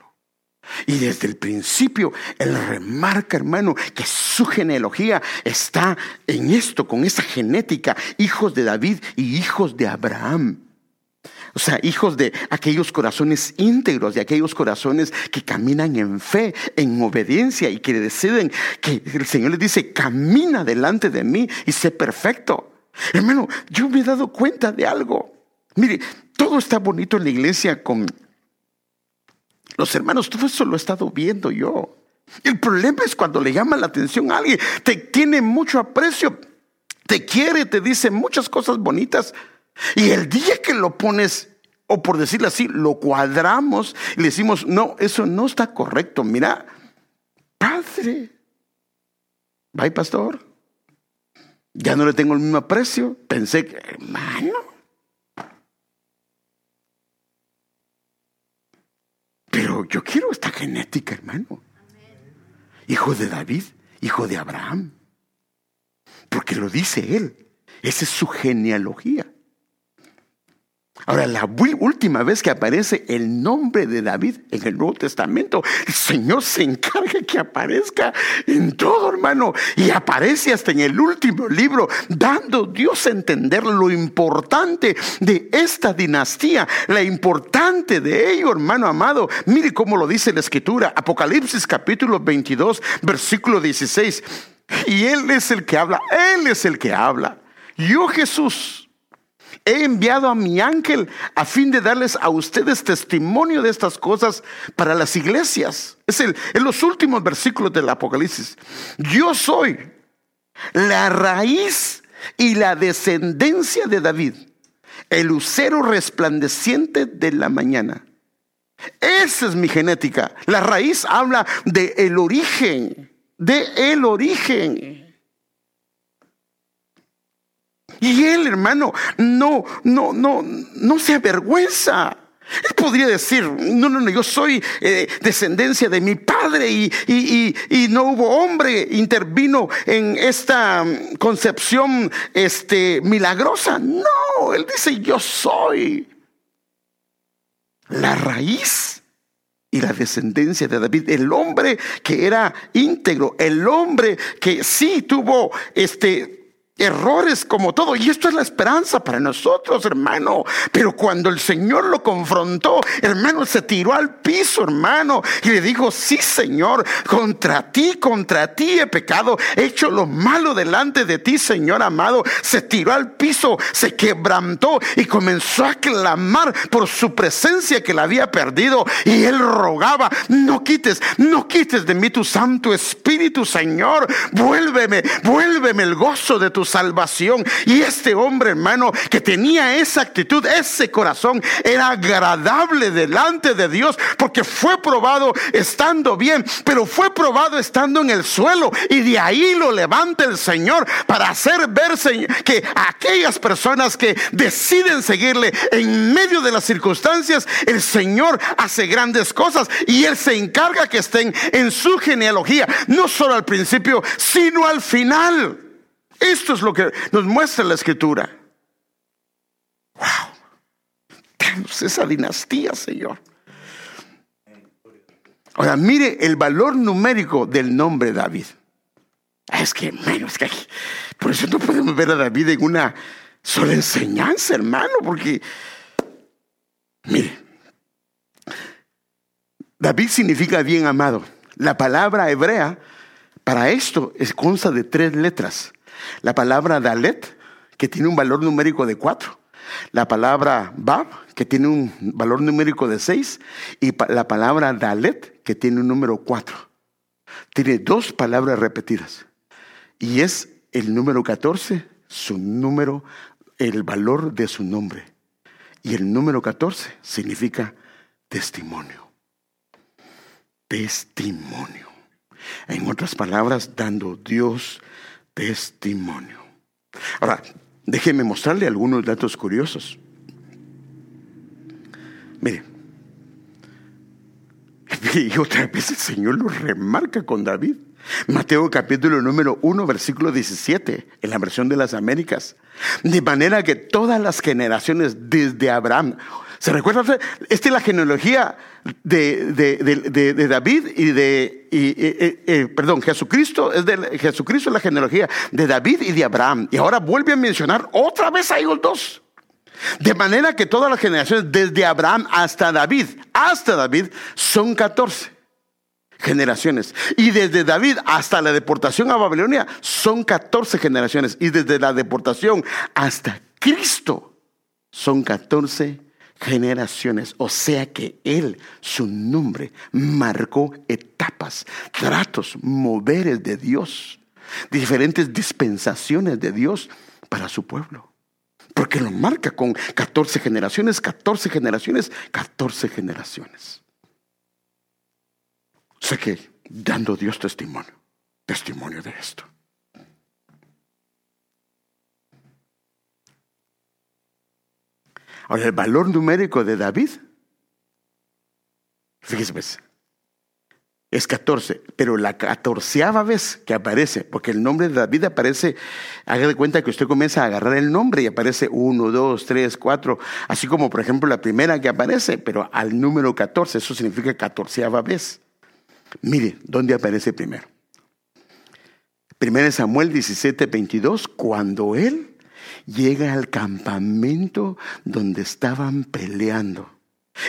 Speaker 1: Y desde el principio él remarca, hermano, que su genealogía está en esto, con esa genética, hijos de David y hijos de Abraham. O sea, hijos de aquellos corazones íntegros, de aquellos corazones que caminan en fe, en obediencia y que deciden que el Señor les dice, camina delante de mí y sé perfecto. Hermano, yo me he dado cuenta de algo. Mire, todo está bonito en la iglesia con los hermanos, todo eso lo he estado viendo yo. El problema es cuando le llama la atención a alguien, te tiene mucho aprecio, te quiere, te dice muchas cosas bonitas, y el día que lo pones, o por decirlo así, lo cuadramos y le decimos, no, eso no está correcto. Mira, padre, bye pastor, ya no le tengo el mismo aprecio. Pensé que, hermano. Pero yo quiero esta genética, hermano. Hijo de David, hijo de Abraham. Porque lo dice él. Esa es su genealogía. Ahora, la última vez que aparece el nombre de David en el Nuevo Testamento, el Señor se encarga que aparezca en todo, hermano, y aparece hasta en el último libro, dando Dios a entender lo importante de esta dinastía, la importante de ello, hermano amado. Mire cómo lo dice la Escritura, Apocalipsis capítulo 22, versículo 16. Y Él es el que habla, Él es el que habla. Yo Jesús He enviado a mi ángel a fin de darles a ustedes testimonio de estas cosas para las iglesias. Es el, en los últimos versículos del Apocalipsis. Yo soy la raíz y la descendencia de David, el lucero resplandeciente de la mañana. Esa es mi genética. La raíz habla de el origen, de el origen. Y él, hermano, no, no, no, no se avergüenza. Él podría decir, no, no, no, yo soy eh, descendencia de mi padre y, y, no hubo hombre intervino en esta mm, concepción este, milagrosa. No, él dice, yo soy la raíz y la descendencia de David, el hombre que era íntegro, el hombre que sí tuvo este errores como todo. Y esto es la esperanza para nosotros, hermano. Pero cuando el Señor lo confrontó, hermano, se tiró al piso, hermano. Y le dijo, sí, Señor, contra ti, contra ti he pecado. He hecho lo malo delante de ti, Señor amado. Se tiró al piso, se quebrantó y comenzó a clamar por su presencia que la había perdido. Y él rogaba, no quites, no quites de mí tu Santo Espíritu, Señor. Vuélveme, vuélveme el gozo de tu salvación. Y este hombre, hermano, que tenía esa actitud, ese corazón, era agradable delante de Dios porque fue probado estando bien, pero fue probado estando en el suelo. Y de ahí lo levanta el Señor para hacer verse que aquellas personas que deciden seguirle en medio de las circunstancias, el Señor hace grandes cosas y Él se encarga que estén en su genealogía, no solo al principio, sino al final. Esto es lo que nos muestra la escritura. Wow. Tenemos esa dinastía, Señor. Ahora, mire el valor numérico del nombre David. Es que, menos que por eso no podemos ver a David en una sola enseñanza, hermano, porque, mire, David significa bien amado. La palabra hebrea para esto es, consta de tres letras. La palabra Dalet, que tiene un valor numérico de cuatro. La palabra Bab, que tiene un valor numérico de seis. Y la palabra Dalet, que tiene un número cuatro. Tiene dos palabras repetidas. Y es el número 14, su número, el valor de su nombre. Y el número 14 significa testimonio. Testimonio. En otras palabras, dando Dios testimonio. Ahora, déjeme mostrarle algunos datos curiosos. Mire, *laughs* y otra vez el Señor lo remarca con David. Mateo capítulo número 1, versículo 17, en la versión de las Américas. De manera que todas las generaciones desde Abraham, ¿Se recuerda? Esta es la genealogía de, David y de, eh, eh, perdón, Jesucristo es de Jesucristo es la genealogía de David y de Abraham. Y ahora vuelve a mencionar otra vez a ellos dos. De manera que todas las generaciones, desde Abraham hasta David, hasta David, son 14 generaciones. Y desde David hasta la deportación a Babilonia, son 14 generaciones. Y desde la deportación hasta Cristo, son 14 generaciones generaciones. O sea que Él, su nombre, marcó etapas, tratos, moveres de Dios, diferentes dispensaciones de Dios para su pueblo. Porque lo marca con 14 generaciones, 14 generaciones, 14 generaciones. O sea que dando Dios testimonio, testimonio de esto. Ahora, el valor numérico de David, fíjese, pues, es 14, pero la catorceava vez que aparece, porque el nombre de David aparece, haga de cuenta que usted comienza a agarrar el nombre y aparece 1, 2, 3, 4, así como por ejemplo la primera que aparece, pero al número 14, eso significa catorceava vez. Mire, ¿dónde aparece primero? Primero Samuel 17, 22, cuando él llega al campamento donde estaban peleando.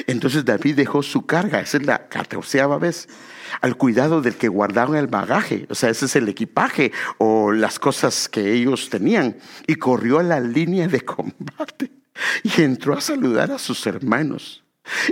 Speaker 1: Entonces David dejó su carga, esa es la catorceava vez, al cuidado del que guardaba el bagaje, o sea, ese es el equipaje o las cosas que ellos tenían, y corrió a la línea de combate y entró a saludar a sus hermanos.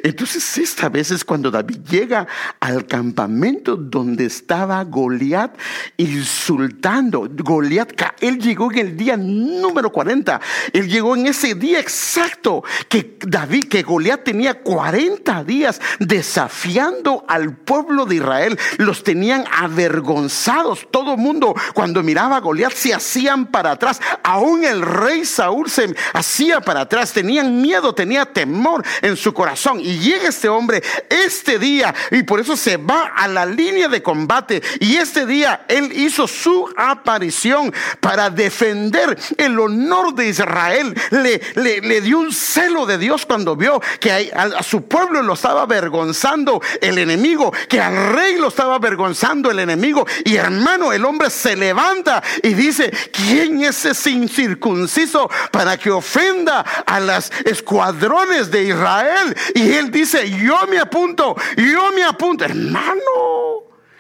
Speaker 1: Entonces esta vez es cuando David llega al campamento donde estaba Goliat insultando. Goliat, él llegó en el día número 40. Él llegó en ese día exacto que David, que Goliat tenía 40 días desafiando al pueblo de Israel. Los tenían avergonzados. Todo mundo cuando miraba a Goliat se hacían para atrás. Aún el rey Saúl se hacía para atrás. Tenían miedo, tenía temor en su corazón y llega este hombre este día y por eso se va a la línea de combate. Y este día él hizo su aparición para defender el honor de Israel. Le, le, dio un celo de Dios cuando vio que a, a su pueblo lo estaba avergonzando el enemigo, que al rey lo estaba avergonzando el enemigo. Y hermano, el hombre se levanta y dice, ¿quién es ese incircunciso para que ofenda a las escuadrones de Israel? Y él dice, yo me apunto, yo me apunto. Hermano,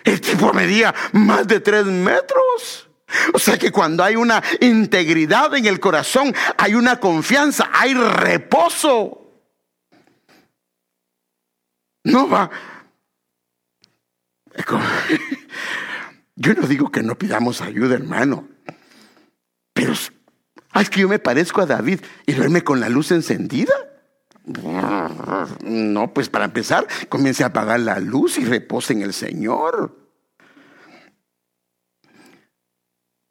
Speaker 1: el tipo medía más de tres metros. O sea que cuando hay una integridad en el corazón, hay una confianza, hay reposo. No va. *laughs* Yo no digo que no pidamos ayuda, hermano. Pero es que yo me parezco a David y verme con la luz encendida. No, pues para empezar, comience a apagar la luz y repose en el Señor.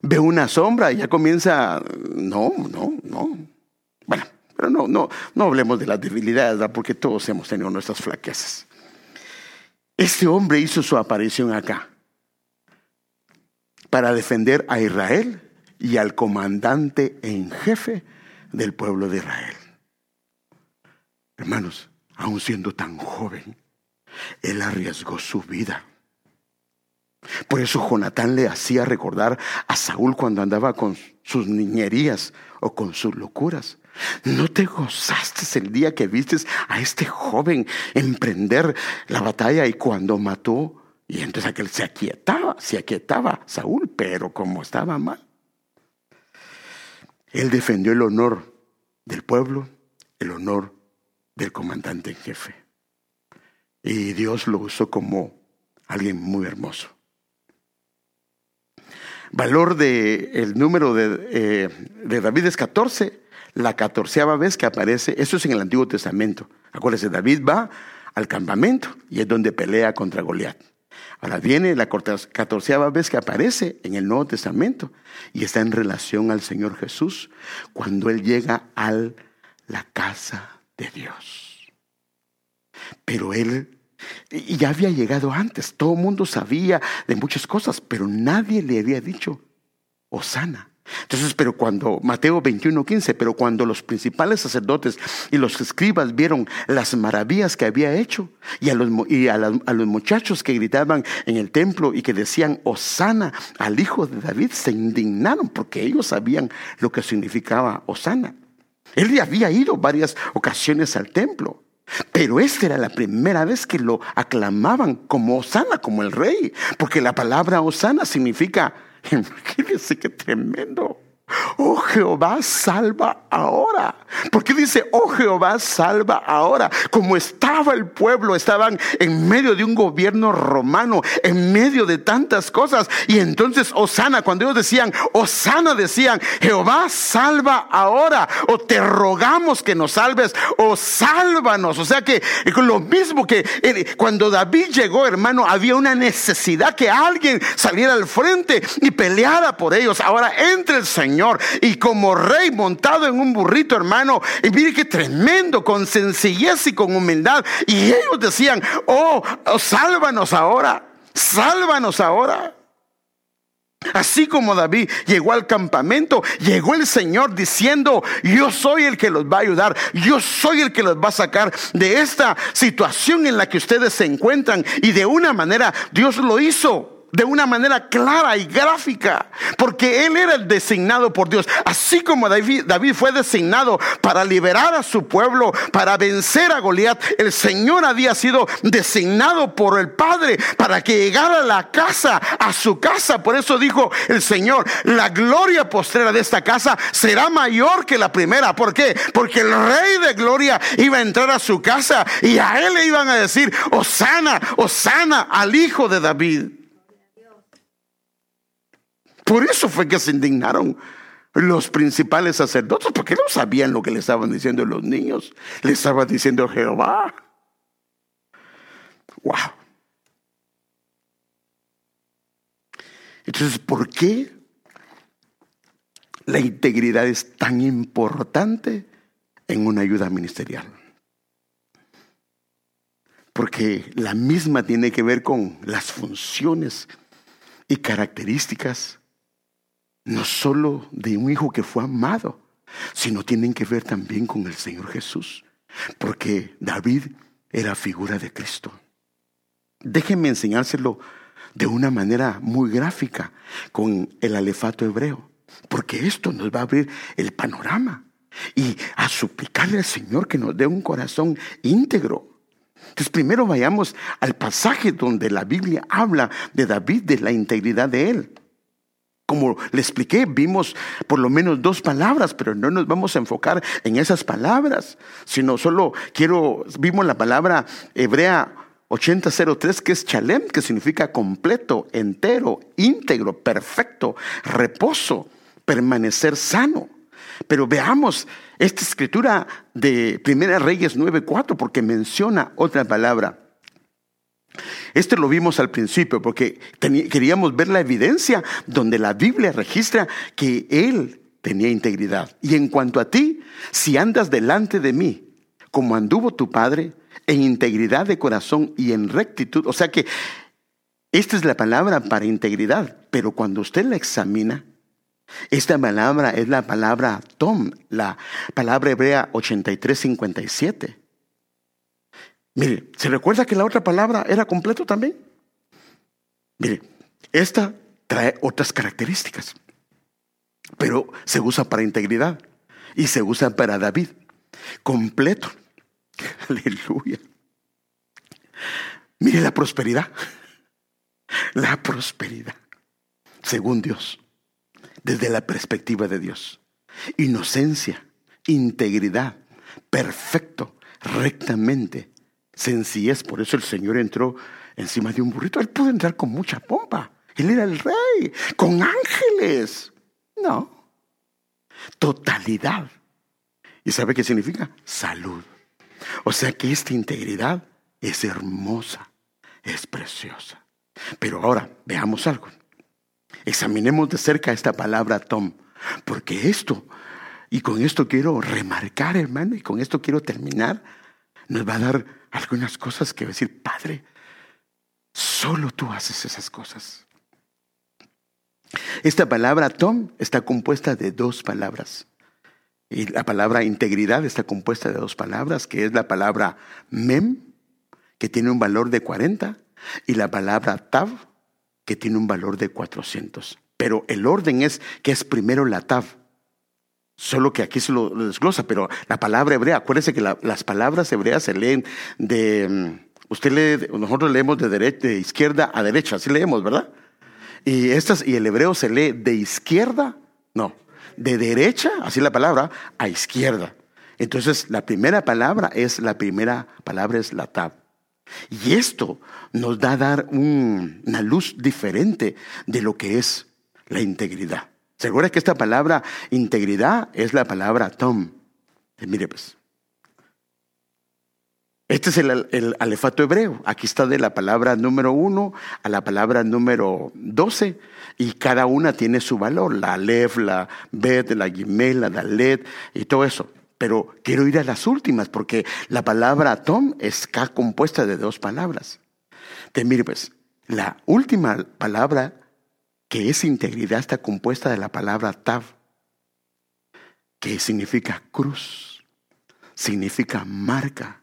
Speaker 1: Ve una sombra y ya comienza. No, no, no. Bueno, pero no, no, no hablemos de las debilidades, porque todos hemos tenido nuestras flaquezas. Este hombre hizo su aparición acá para defender a Israel y al comandante en jefe del pueblo de Israel. Hermanos, aun siendo tan joven, él arriesgó su vida. Por eso Jonatán le hacía recordar a Saúl cuando andaba con sus niñerías o con sus locuras. ¿No te gozaste el día que vistes a este joven emprender la batalla y cuando mató? Y entonces aquel se aquietaba, se aquietaba Saúl, pero como estaba mal. Él defendió el honor del pueblo, el honor del comandante en jefe. Y Dios lo usó como alguien muy hermoso. Valor de el número de, eh, de David es 14, la catorceava vez que aparece, eso es en el Antiguo Testamento. Acuérdense, David va al campamento y es donde pelea contra Goliat. Ahora viene la catorceava vez que aparece en el Nuevo Testamento y está en relación al Señor Jesús cuando Él llega a la casa de Dios. Pero él ya había llegado antes, todo el mundo sabía de muchas cosas, pero nadie le había dicho, Osana. Entonces, pero cuando, Mateo 21, 15, pero cuando los principales sacerdotes y los escribas vieron las maravillas que había hecho y a los, y a, a los muchachos que gritaban en el templo y que decían, Osana al hijo de David, se indignaron porque ellos sabían lo que significaba Osana. Él ya había ido varias ocasiones al templo. Pero esta era la primera vez que lo aclamaban como Osana, como el rey. Porque la palabra Osana significa, *laughs* imagínense qué tremendo. Oh Jehová, salva ahora. Porque dice, oh Jehová, salva ahora. Como estaba el pueblo, estaban en medio de un gobierno romano, en medio de tantas cosas. Y entonces, Osana, cuando ellos decían, Osana decían, Jehová, salva ahora. O te rogamos que nos salves, o sálvanos. O sea que lo mismo que eh, cuando David llegó, hermano, había una necesidad que alguien saliera al frente y peleara por ellos. Ahora entre el Señor y como rey montado en un burrito, hermano. Y mire qué tremendo, con sencillez y con humildad. Y ellos decían, oh, oh sálvanos ahora. sálvanos ahora. Así como David llegó al campamento, llegó el Señor diciendo, yo soy el que los va a ayudar, yo soy el que los va a sacar de esta situación en la que ustedes se encuentran. Y de una manera Dios lo hizo de una manera clara y gráfica, porque él era el designado por Dios, así como David, fue designado para liberar a su pueblo, para vencer a Goliat, el Señor había sido designado por el Padre para que llegara a la casa, a su casa. Por eso dijo el Señor, la gloria postrera de esta casa será mayor que la primera. ¿Por qué? Porque el Rey de Gloria iba a entrar a su casa y a él le iban a decir, Osana, Osana al Hijo de David. Por eso fue que se indignaron los principales sacerdotes, porque no sabían lo que le estaban diciendo los niños. Le estaba diciendo Jehová. Wow. Entonces, ¿por qué la integridad es tan importante en una ayuda ministerial? Porque la misma tiene que ver con las funciones y características no solo de un hijo que fue amado, sino tienen que ver también con el Señor Jesús, porque David era figura de Cristo. Déjenme enseñárselo de una manera muy gráfica con el alefato hebreo, porque esto nos va a abrir el panorama y a suplicarle al Señor que nos dé un corazón íntegro. Entonces primero vayamos al pasaje donde la Biblia habla de David, de la integridad de él. Como le expliqué, vimos por lo menos dos palabras, pero no nos vamos a enfocar en esas palabras, sino solo quiero, vimos la palabra hebrea 8003, que es chalem, que significa completo, entero, íntegro, perfecto, reposo, permanecer sano. Pero veamos esta escritura de Primera Reyes 9.4, porque menciona otra palabra. Este lo vimos al principio porque queríamos ver la evidencia donde la Biblia registra que Él tenía integridad. Y en cuanto a ti, si andas delante de mí, como anduvo tu Padre, en integridad de corazón y en rectitud, o sea que esta es la palabra para integridad, pero cuando usted la examina, esta palabra es la palabra Tom, la palabra hebrea 8357. Mire, ¿se recuerda que la otra palabra era completo también? Mire, esta trae otras características, pero se usa para integridad y se usa para David. Completo. *laughs* Aleluya. Mire la prosperidad. *laughs* La prosperidad, según Dios, desde la perspectiva de Dios. Inocencia, integridad, perfecto, rectamente, sencillez. Por eso el Señor entró encima de un burrito. Él pudo entrar con mucha pompa. Él era el rey, con ángeles. No. Totalidad. ¿Y sabe qué significa? Salud. O sea que esta integridad es hermosa, es preciosa. Pero ahora veamos algo. Examinemos de cerca esta palabra Tom, porque esto, y con esto quiero remarcar, hermano, y con esto quiero terminar, nos va a dar algunas cosas que decir, Padre, solo tú haces esas cosas. Esta palabra Tom está compuesta de dos palabras. Y la palabra integridad está compuesta de dos palabras, que es la palabra mem, que tiene un valor de 40, y la palabra tav, que tiene un valor de 400. Pero el orden es que es primero la tav, Solo que aquí se lo, desglosa, pero la palabra hebrea, acuérdense que las palabras hebreas se leen de, mm, usted lee, nosotros leemos de, derecha, de izquierda a derecha, así leemos, ¿verdad? Y, estas, y el hebreo se lee de izquierda, no, de derecha, así la palabra, a izquierda. Entonces, la primera palabra es, la primera palabra es la tab. Y esto nos da a dar una luz diferente de lo que es la integridad. ¿Se que esta palabra integridad es la palabra tom? Eh, mire pues. Este es el, alefato hebreo. Aquí está de la palabra número uno a la palabra número doce. Y cada una tiene su valor. La alef, la bet, la gimel, la dalet y todo eso. Pero quiero ir a las últimas porque la palabra tom está compuesta de dos palabras. Te mire pues, La última palabra que es integridad está compuesta de la palabra tav, que significa cruz, significa marca,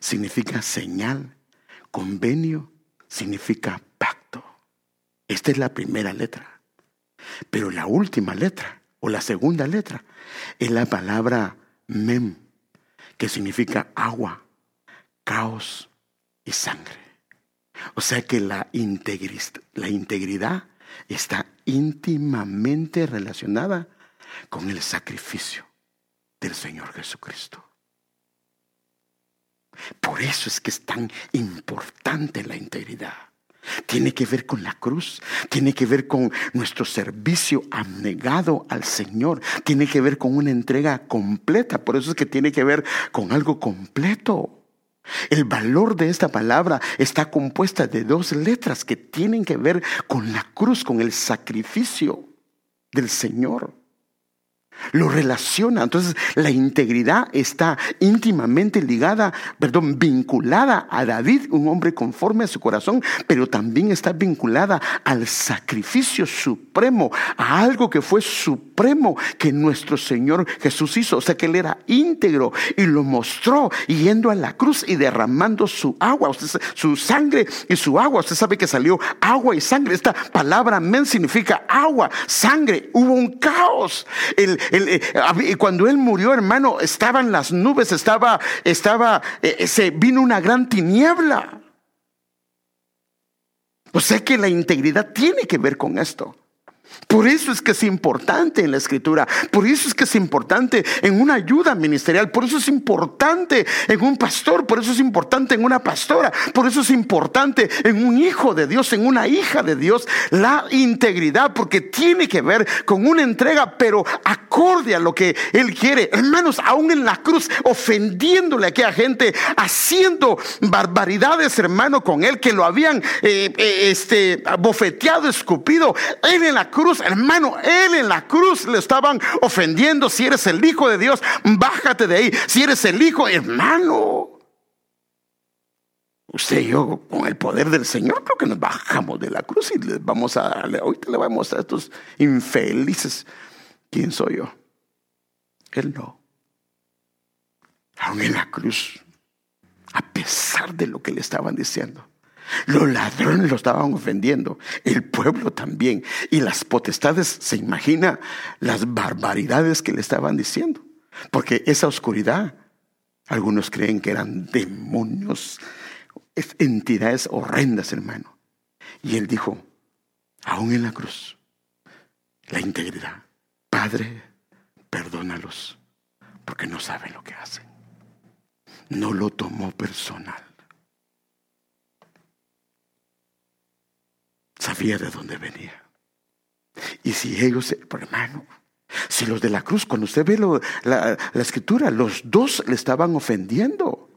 Speaker 1: significa señal, convenio, significa pacto. Esta es la primera letra. Pero la última letra, o la segunda letra, es la palabra mem, que significa agua, caos y sangre. O sea que la, la integridad está íntimamente relacionada con el sacrificio del Señor Jesucristo. Por eso es que es tan importante la integridad. Tiene que ver con la cruz, tiene que ver con nuestro servicio abnegado al Señor, tiene que ver con una entrega completa, por eso es que tiene que ver con algo completo. El valor de esta palabra está compuesta de dos letras que tienen que ver con la cruz, con el sacrificio del Señor lo relaciona. Entonces la integridad está íntimamente ligada, perdón, vinculada a David, un hombre conforme a su corazón, pero también está vinculada al sacrificio supremo, a algo que fue supremo que nuestro Señor Jesús hizo. O sea que Él era íntegro y lo mostró yendo a la cruz y derramando su agua, su sangre y su agua. Usted sabe que salió agua y sangre. Esta palabra men significa agua, sangre. Hubo un caos. El, eh, cuando él murió, hermano, estaban las nubes, estaba, estaba, eh, se vino una gran tiniebla. O sea que la integridad tiene que ver con esto. Por eso es que es importante en la escritura, por eso es que es importante en una ayuda ministerial, por eso es importante en un pastor, por eso es importante en una pastora, por eso es importante en un hijo de Dios, en una hija de Dios, la integridad, porque tiene que ver con una entrega, pero acorde a lo que Él quiere. Hermanos, aún en la cruz, ofendiéndole a aquella gente, haciendo barbaridades, hermano, con Él, que lo habían eh, eh, este, bofeteado, escupido, Él en la cruz hermano, él en la cruz le estaban ofendiendo. Si eres el hijo de Dios, bájate de ahí. Si eres el hijo, hermano. Usted y yo, con el poder del Señor, creo que nos bajamos de la cruz y les vamos a, ahorita le voy a mostrar a estos infelices quién soy yo. Él no. Aún en la cruz, a pesar de lo que le estaban diciendo, los ladrones lo estaban ofendiendo, el pueblo también. Y las potestades, se imagina las barbaridades que le estaban diciendo. Porque esa oscuridad, algunos creen que eran demonios, entidades horrendas, hermano. Y él dijo, aún en la cruz, la integridad, Padre, perdónalos, porque no saben lo que hacen. No lo tomó personal. Sabía de dónde venía. Y si ellos, por hermano, si los de la cruz, cuando usted ve la, escritura, los dos le estaban ofendiendo.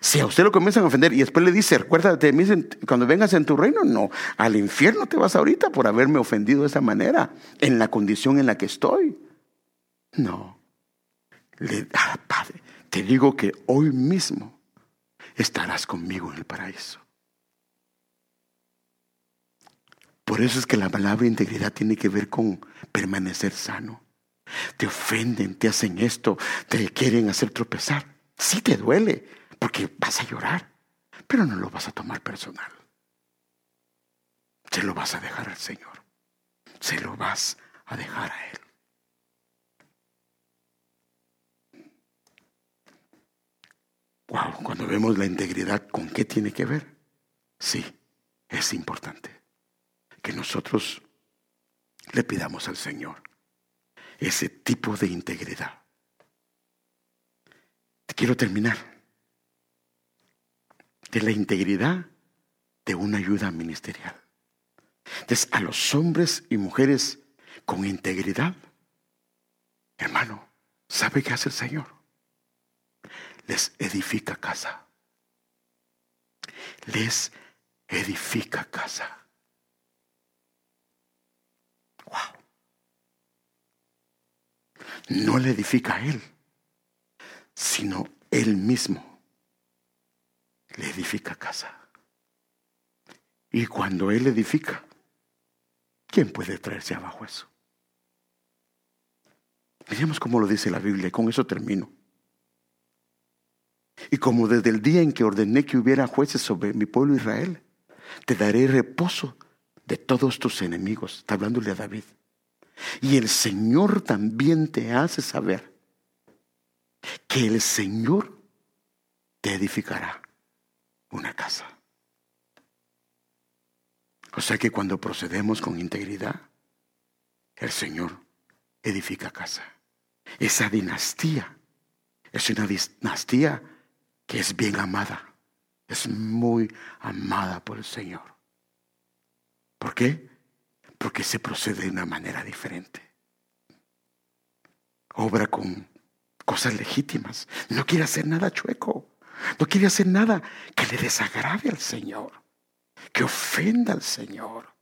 Speaker 1: Si a usted lo comienzan a ofender y después le dice, recuérdate de mí cuando vengas en tu reino, no, al infierno te vas ahorita por haberme ofendido de esa manera, en la condición en la que estoy. No. Le, ah, Padre, te digo que hoy mismo estarás conmigo en el paraíso. Por eso es que la palabra integridad tiene que ver con permanecer sano. Te ofenden, te hacen esto, te quieren hacer tropezar. Sí te duele, porque vas a llorar, pero no lo vas a tomar personal. Se lo vas a dejar al Señor. Se lo vas a dejar a Él. Wow, cuando vemos la integridad, ¿con qué tiene que ver? Sí, es importante que nosotros le pidamos al Señor ese tipo de integridad. Quiero terminar de la integridad de una ayuda ministerial. Entonces, a los hombres y mujeres con integridad, hermano, ¿sabe qué hace el Señor? Les edifica casa. Les edifica casa. No le edifica a él, sino él mismo le edifica casa. Y cuando Él edifica, ¿quién puede traerse abajo eso? Miremos cómo lo dice la Biblia, y con eso termino. Y como desde el día en que ordené que hubiera jueces sobre mi pueblo Israel, te daré reposo de todos tus enemigos. Está hablándole a David. Y el Señor también te hace saber que el Señor te edificará una casa. O sea que cuando procedemos con integridad, el Señor edifica casa. Esa dinastía es una dinastía que es bien amada. Es muy amada por el Señor. ¿Por qué? Porque se procede de una manera diferente. Obra con cosas legítimas. No quiere hacer nada chueco. No quiere hacer nada que le desagrade al Señor, que ofenda al Señor.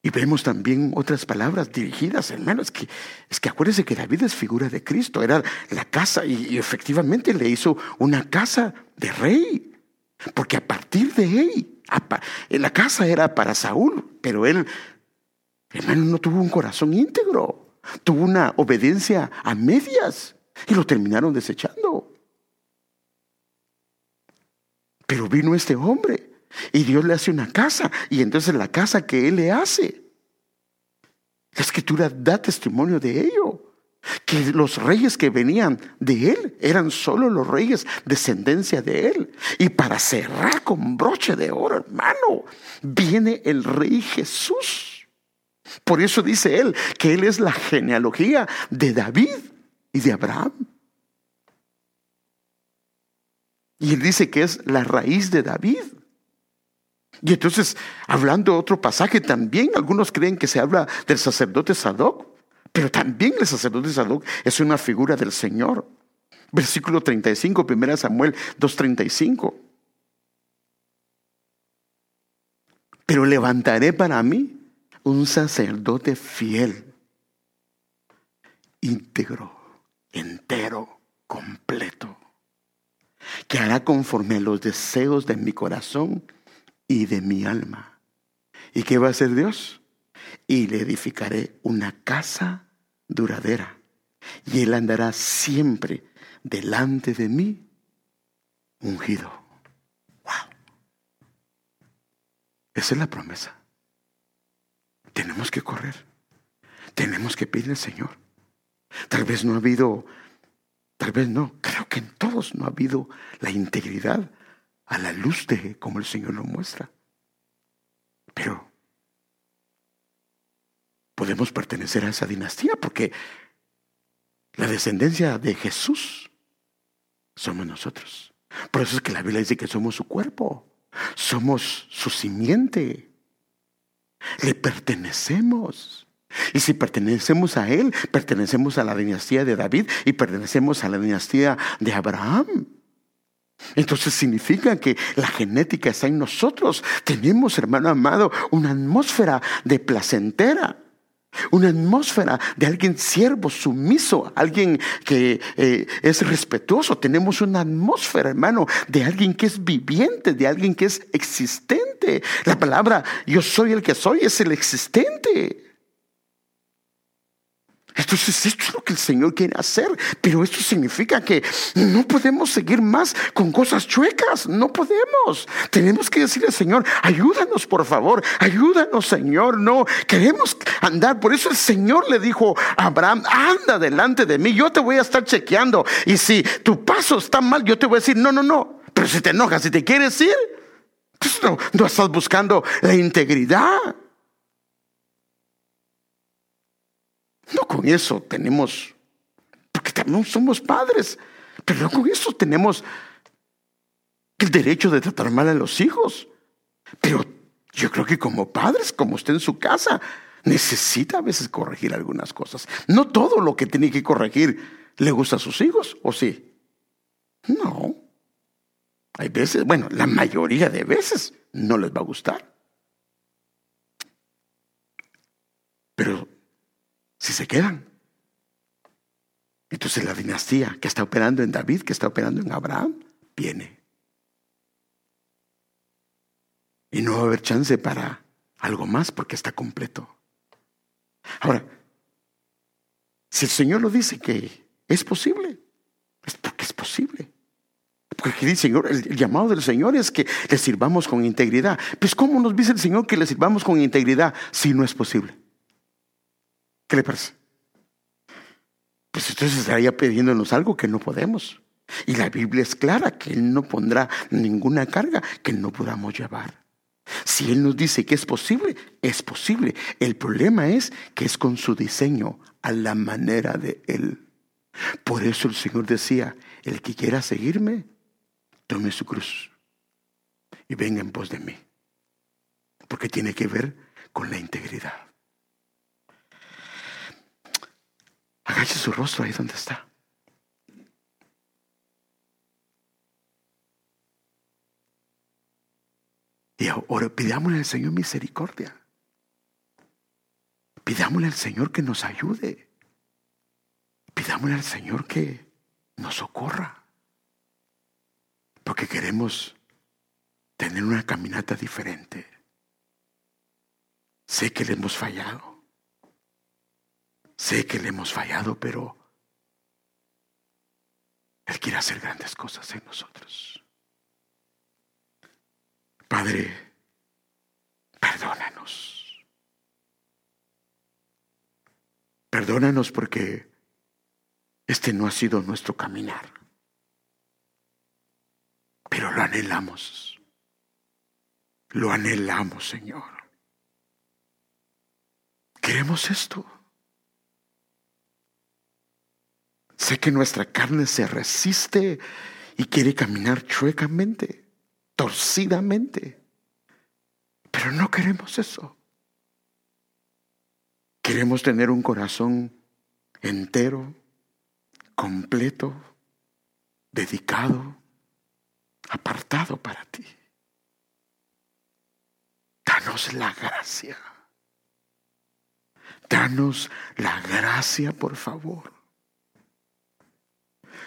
Speaker 1: Y vemos también otras palabras dirigidas, hermano. Es que, es que acuérdense que David es figura de Cristo, era la casa y, efectivamente le hizo una casa de rey. Porque a partir de él, la casa era para Saúl, pero él, hermano, no tuvo un corazón íntegro, tuvo una obediencia a medias y lo terminaron desechando. Pero vino este hombre y Dios le hace una casa. Y entonces la casa que Él le hace, la escritura da testimonio de ello. Que los reyes que venían de Él eran solo los reyes descendencia de Él. Y para cerrar con broche de oro, hermano, viene el rey Jesús. Por eso dice Él que Él es la genealogía de David y de Abraham. Y Él dice que es la raíz de David. Y entonces, hablando otro pasaje también, algunos creen que se habla del sacerdote Sadoc, pero también el sacerdote Sadoc es una figura del Señor. Versículo 35, 1 Samuel 2.35. Pero levantaré para mí un sacerdote fiel, íntegro, entero, completo, que hará conforme a los deseos de mi corazón y de mi alma. ¿Y qué va a hacer Dios? Y le edificaré una casa duradera. Y él andará siempre delante de mí, ungido. ¡Wow! Esa es la promesa. Tenemos que correr. Tenemos que pedir al Señor. Tal vez no ha habido, tal vez no, creo que en todos no ha habido la integridad a la luz de como el Señor lo muestra. Pero podemos pertenecer a esa dinastía porque la descendencia de Jesús somos nosotros. Por eso es que la Biblia dice que somos su cuerpo, somos su simiente, le pertenecemos. Y si pertenecemos a Él, pertenecemos a la dinastía de David y pertenecemos a la dinastía de Abraham. Entonces significa que la genética está en nosotros. Tenemos, hermano amado, una atmósfera de placentera. Una atmósfera de alguien siervo, sumiso, alguien que eh, es respetuoso. Tenemos una atmósfera, hermano, de alguien que es viviente, de alguien que es existente. La palabra yo soy el que soy es el existente. Entonces esto es lo que el Señor quiere hacer, pero esto significa que no podemos seguir más con cosas chuecas, no podemos. Tenemos que decirle al Señor, ayúdanos por favor, ayúdanos Señor, no queremos andar. Por eso el Señor le dijo a Abraham, anda delante de mí, yo te voy a estar chequeando. Y si tu paso está mal, yo te voy a decir, no, no, no, pero si te enojas, si te quieres ir, pues no, no estás buscando la integridad. No con eso tenemos, porque también somos padres, pero no con eso tenemos el derecho de tratar mal a los hijos. Pero yo creo que como padres, como usted en su casa, necesita a veces corregir algunas cosas. No todo lo que tiene que corregir le gusta a sus hijos, ¿o sí? No. Hay veces, bueno, la mayoría de veces no les va a gustar. Pero si se quedan. Entonces la dinastía que está operando en David, que está operando en Abraham, viene. Y no va a haber chance para algo más porque está completo. Ahora, si el Señor lo dice que es posible, es porque es posible. Porque dice Señor, el, llamado del Señor es que le sirvamos con integridad. Pues ¿cómo nos dice el Señor que le sirvamos con integridad si no es posible? ¿Qué le parece? Pues entonces estaría pidiéndonos algo que no podemos. Y la Biblia es clara que Él no pondrá ninguna carga que no podamos llevar. Si Él nos dice que es posible, es posible. El problema es que es con su diseño, a la manera de Él. Por eso el Señor decía, el que quiera seguirme, tome su cruz y venga en pos de mí. Porque tiene que ver con la integridad. Agache su rostro ahí donde está. Y ahora pidámosle al Señor misericordia. Pidámosle al Señor que nos ayude. Pidámosle al Señor que nos socorra. Porque queremos tener una caminata diferente. Sé que le hemos fallado. Sé que le hemos fallado, pero Él quiere hacer grandes cosas en nosotros. Padre, perdónanos. Perdónanos porque este no ha sido nuestro caminar. Pero lo anhelamos. Lo anhelamos, Señor. Queremos esto. Sé que nuestra carne se resiste y quiere caminar chuecamente torcidamente. Pero no queremos eso. Queremos tener un corazón entero, completo, dedicado, apartado para ti. Danos la gracia. Danos la gracia, por favor.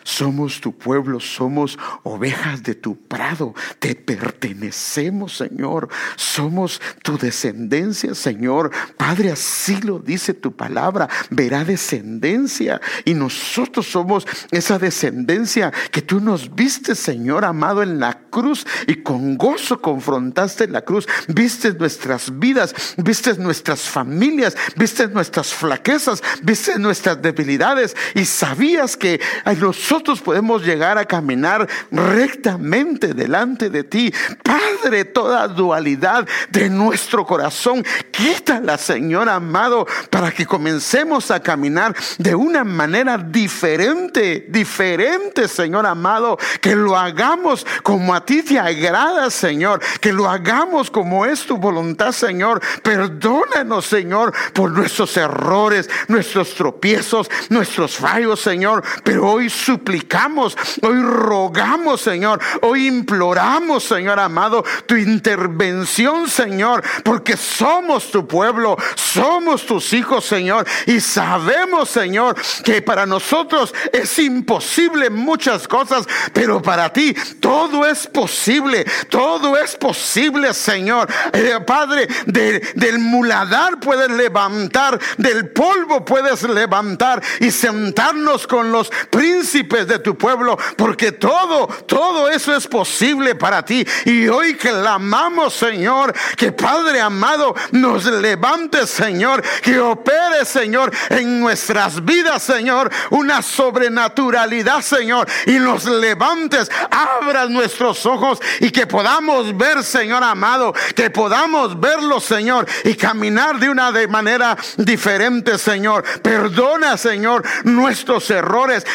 Speaker 1: Somos tu pueblo, somos ovejas de tu prado, te pertenecemos, Señor. Somos tu descendencia, Señor. Padre, así lo dice tu palabra, verá descendencia. Y nosotros somos esa descendencia que tú nos viste, Señor amado, en la cruz y con gozo confrontaste la cruz. Viste nuestras vidas, viste nuestras familias, viste nuestras flaquezas, viste nuestras debilidades y sabías que a nosotros podemos llegar a caminar rectamente delante de ti. Padre, toda dualidad de nuestro corazón, quítala, Señor amado, para que comencemos a caminar de una manera diferente, diferente, Señor amado, que lo hagamos como a ti te agrada, Señor, que lo hagamos como es tu voluntad, Señor. Perdónanos, Señor, por nuestros errores, nuestros tropiezos, nuestros fallos, Señor, pero hoy suplicamos, hoy rogamos, Señor, hoy imploramos, Señor amado, tu intervención, Señor, porque somos tu pueblo, somos tus hijos, Señor, y sabemos, Señor, que para nosotros es imposible muchas cosas, pero para ti todo es posible, todo es posible, Señor. Eh, Padre, del muladar puedes levantar, del polvo puedes levantar y sentarnos con los príncipes de tu pueblo, porque todo, todo eso es posible para ti. Y hoy clamamos, Señor, que Padre amado nos levante, Señor, que opere, Señor, en nuestras vidas, Señor, una sobrenaturalidad, Señor, y nos levantes, abra nuestros ojos y que podamos ver, Señor amado, que podamos verlo, Señor, y caminar de una de manera diferente, Señor. Perdona, Señor, nuestros errores,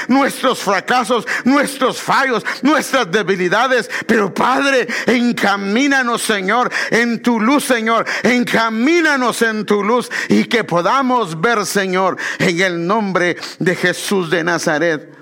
Speaker 1: fracasos, nuestros fallos, nuestras debilidades. Pero Padre, encamínanos, Señor, en tu luz, Señor. Encamínanos en tu luz y que podamos ver, Señor, en el nombre de Jesús de Nazaret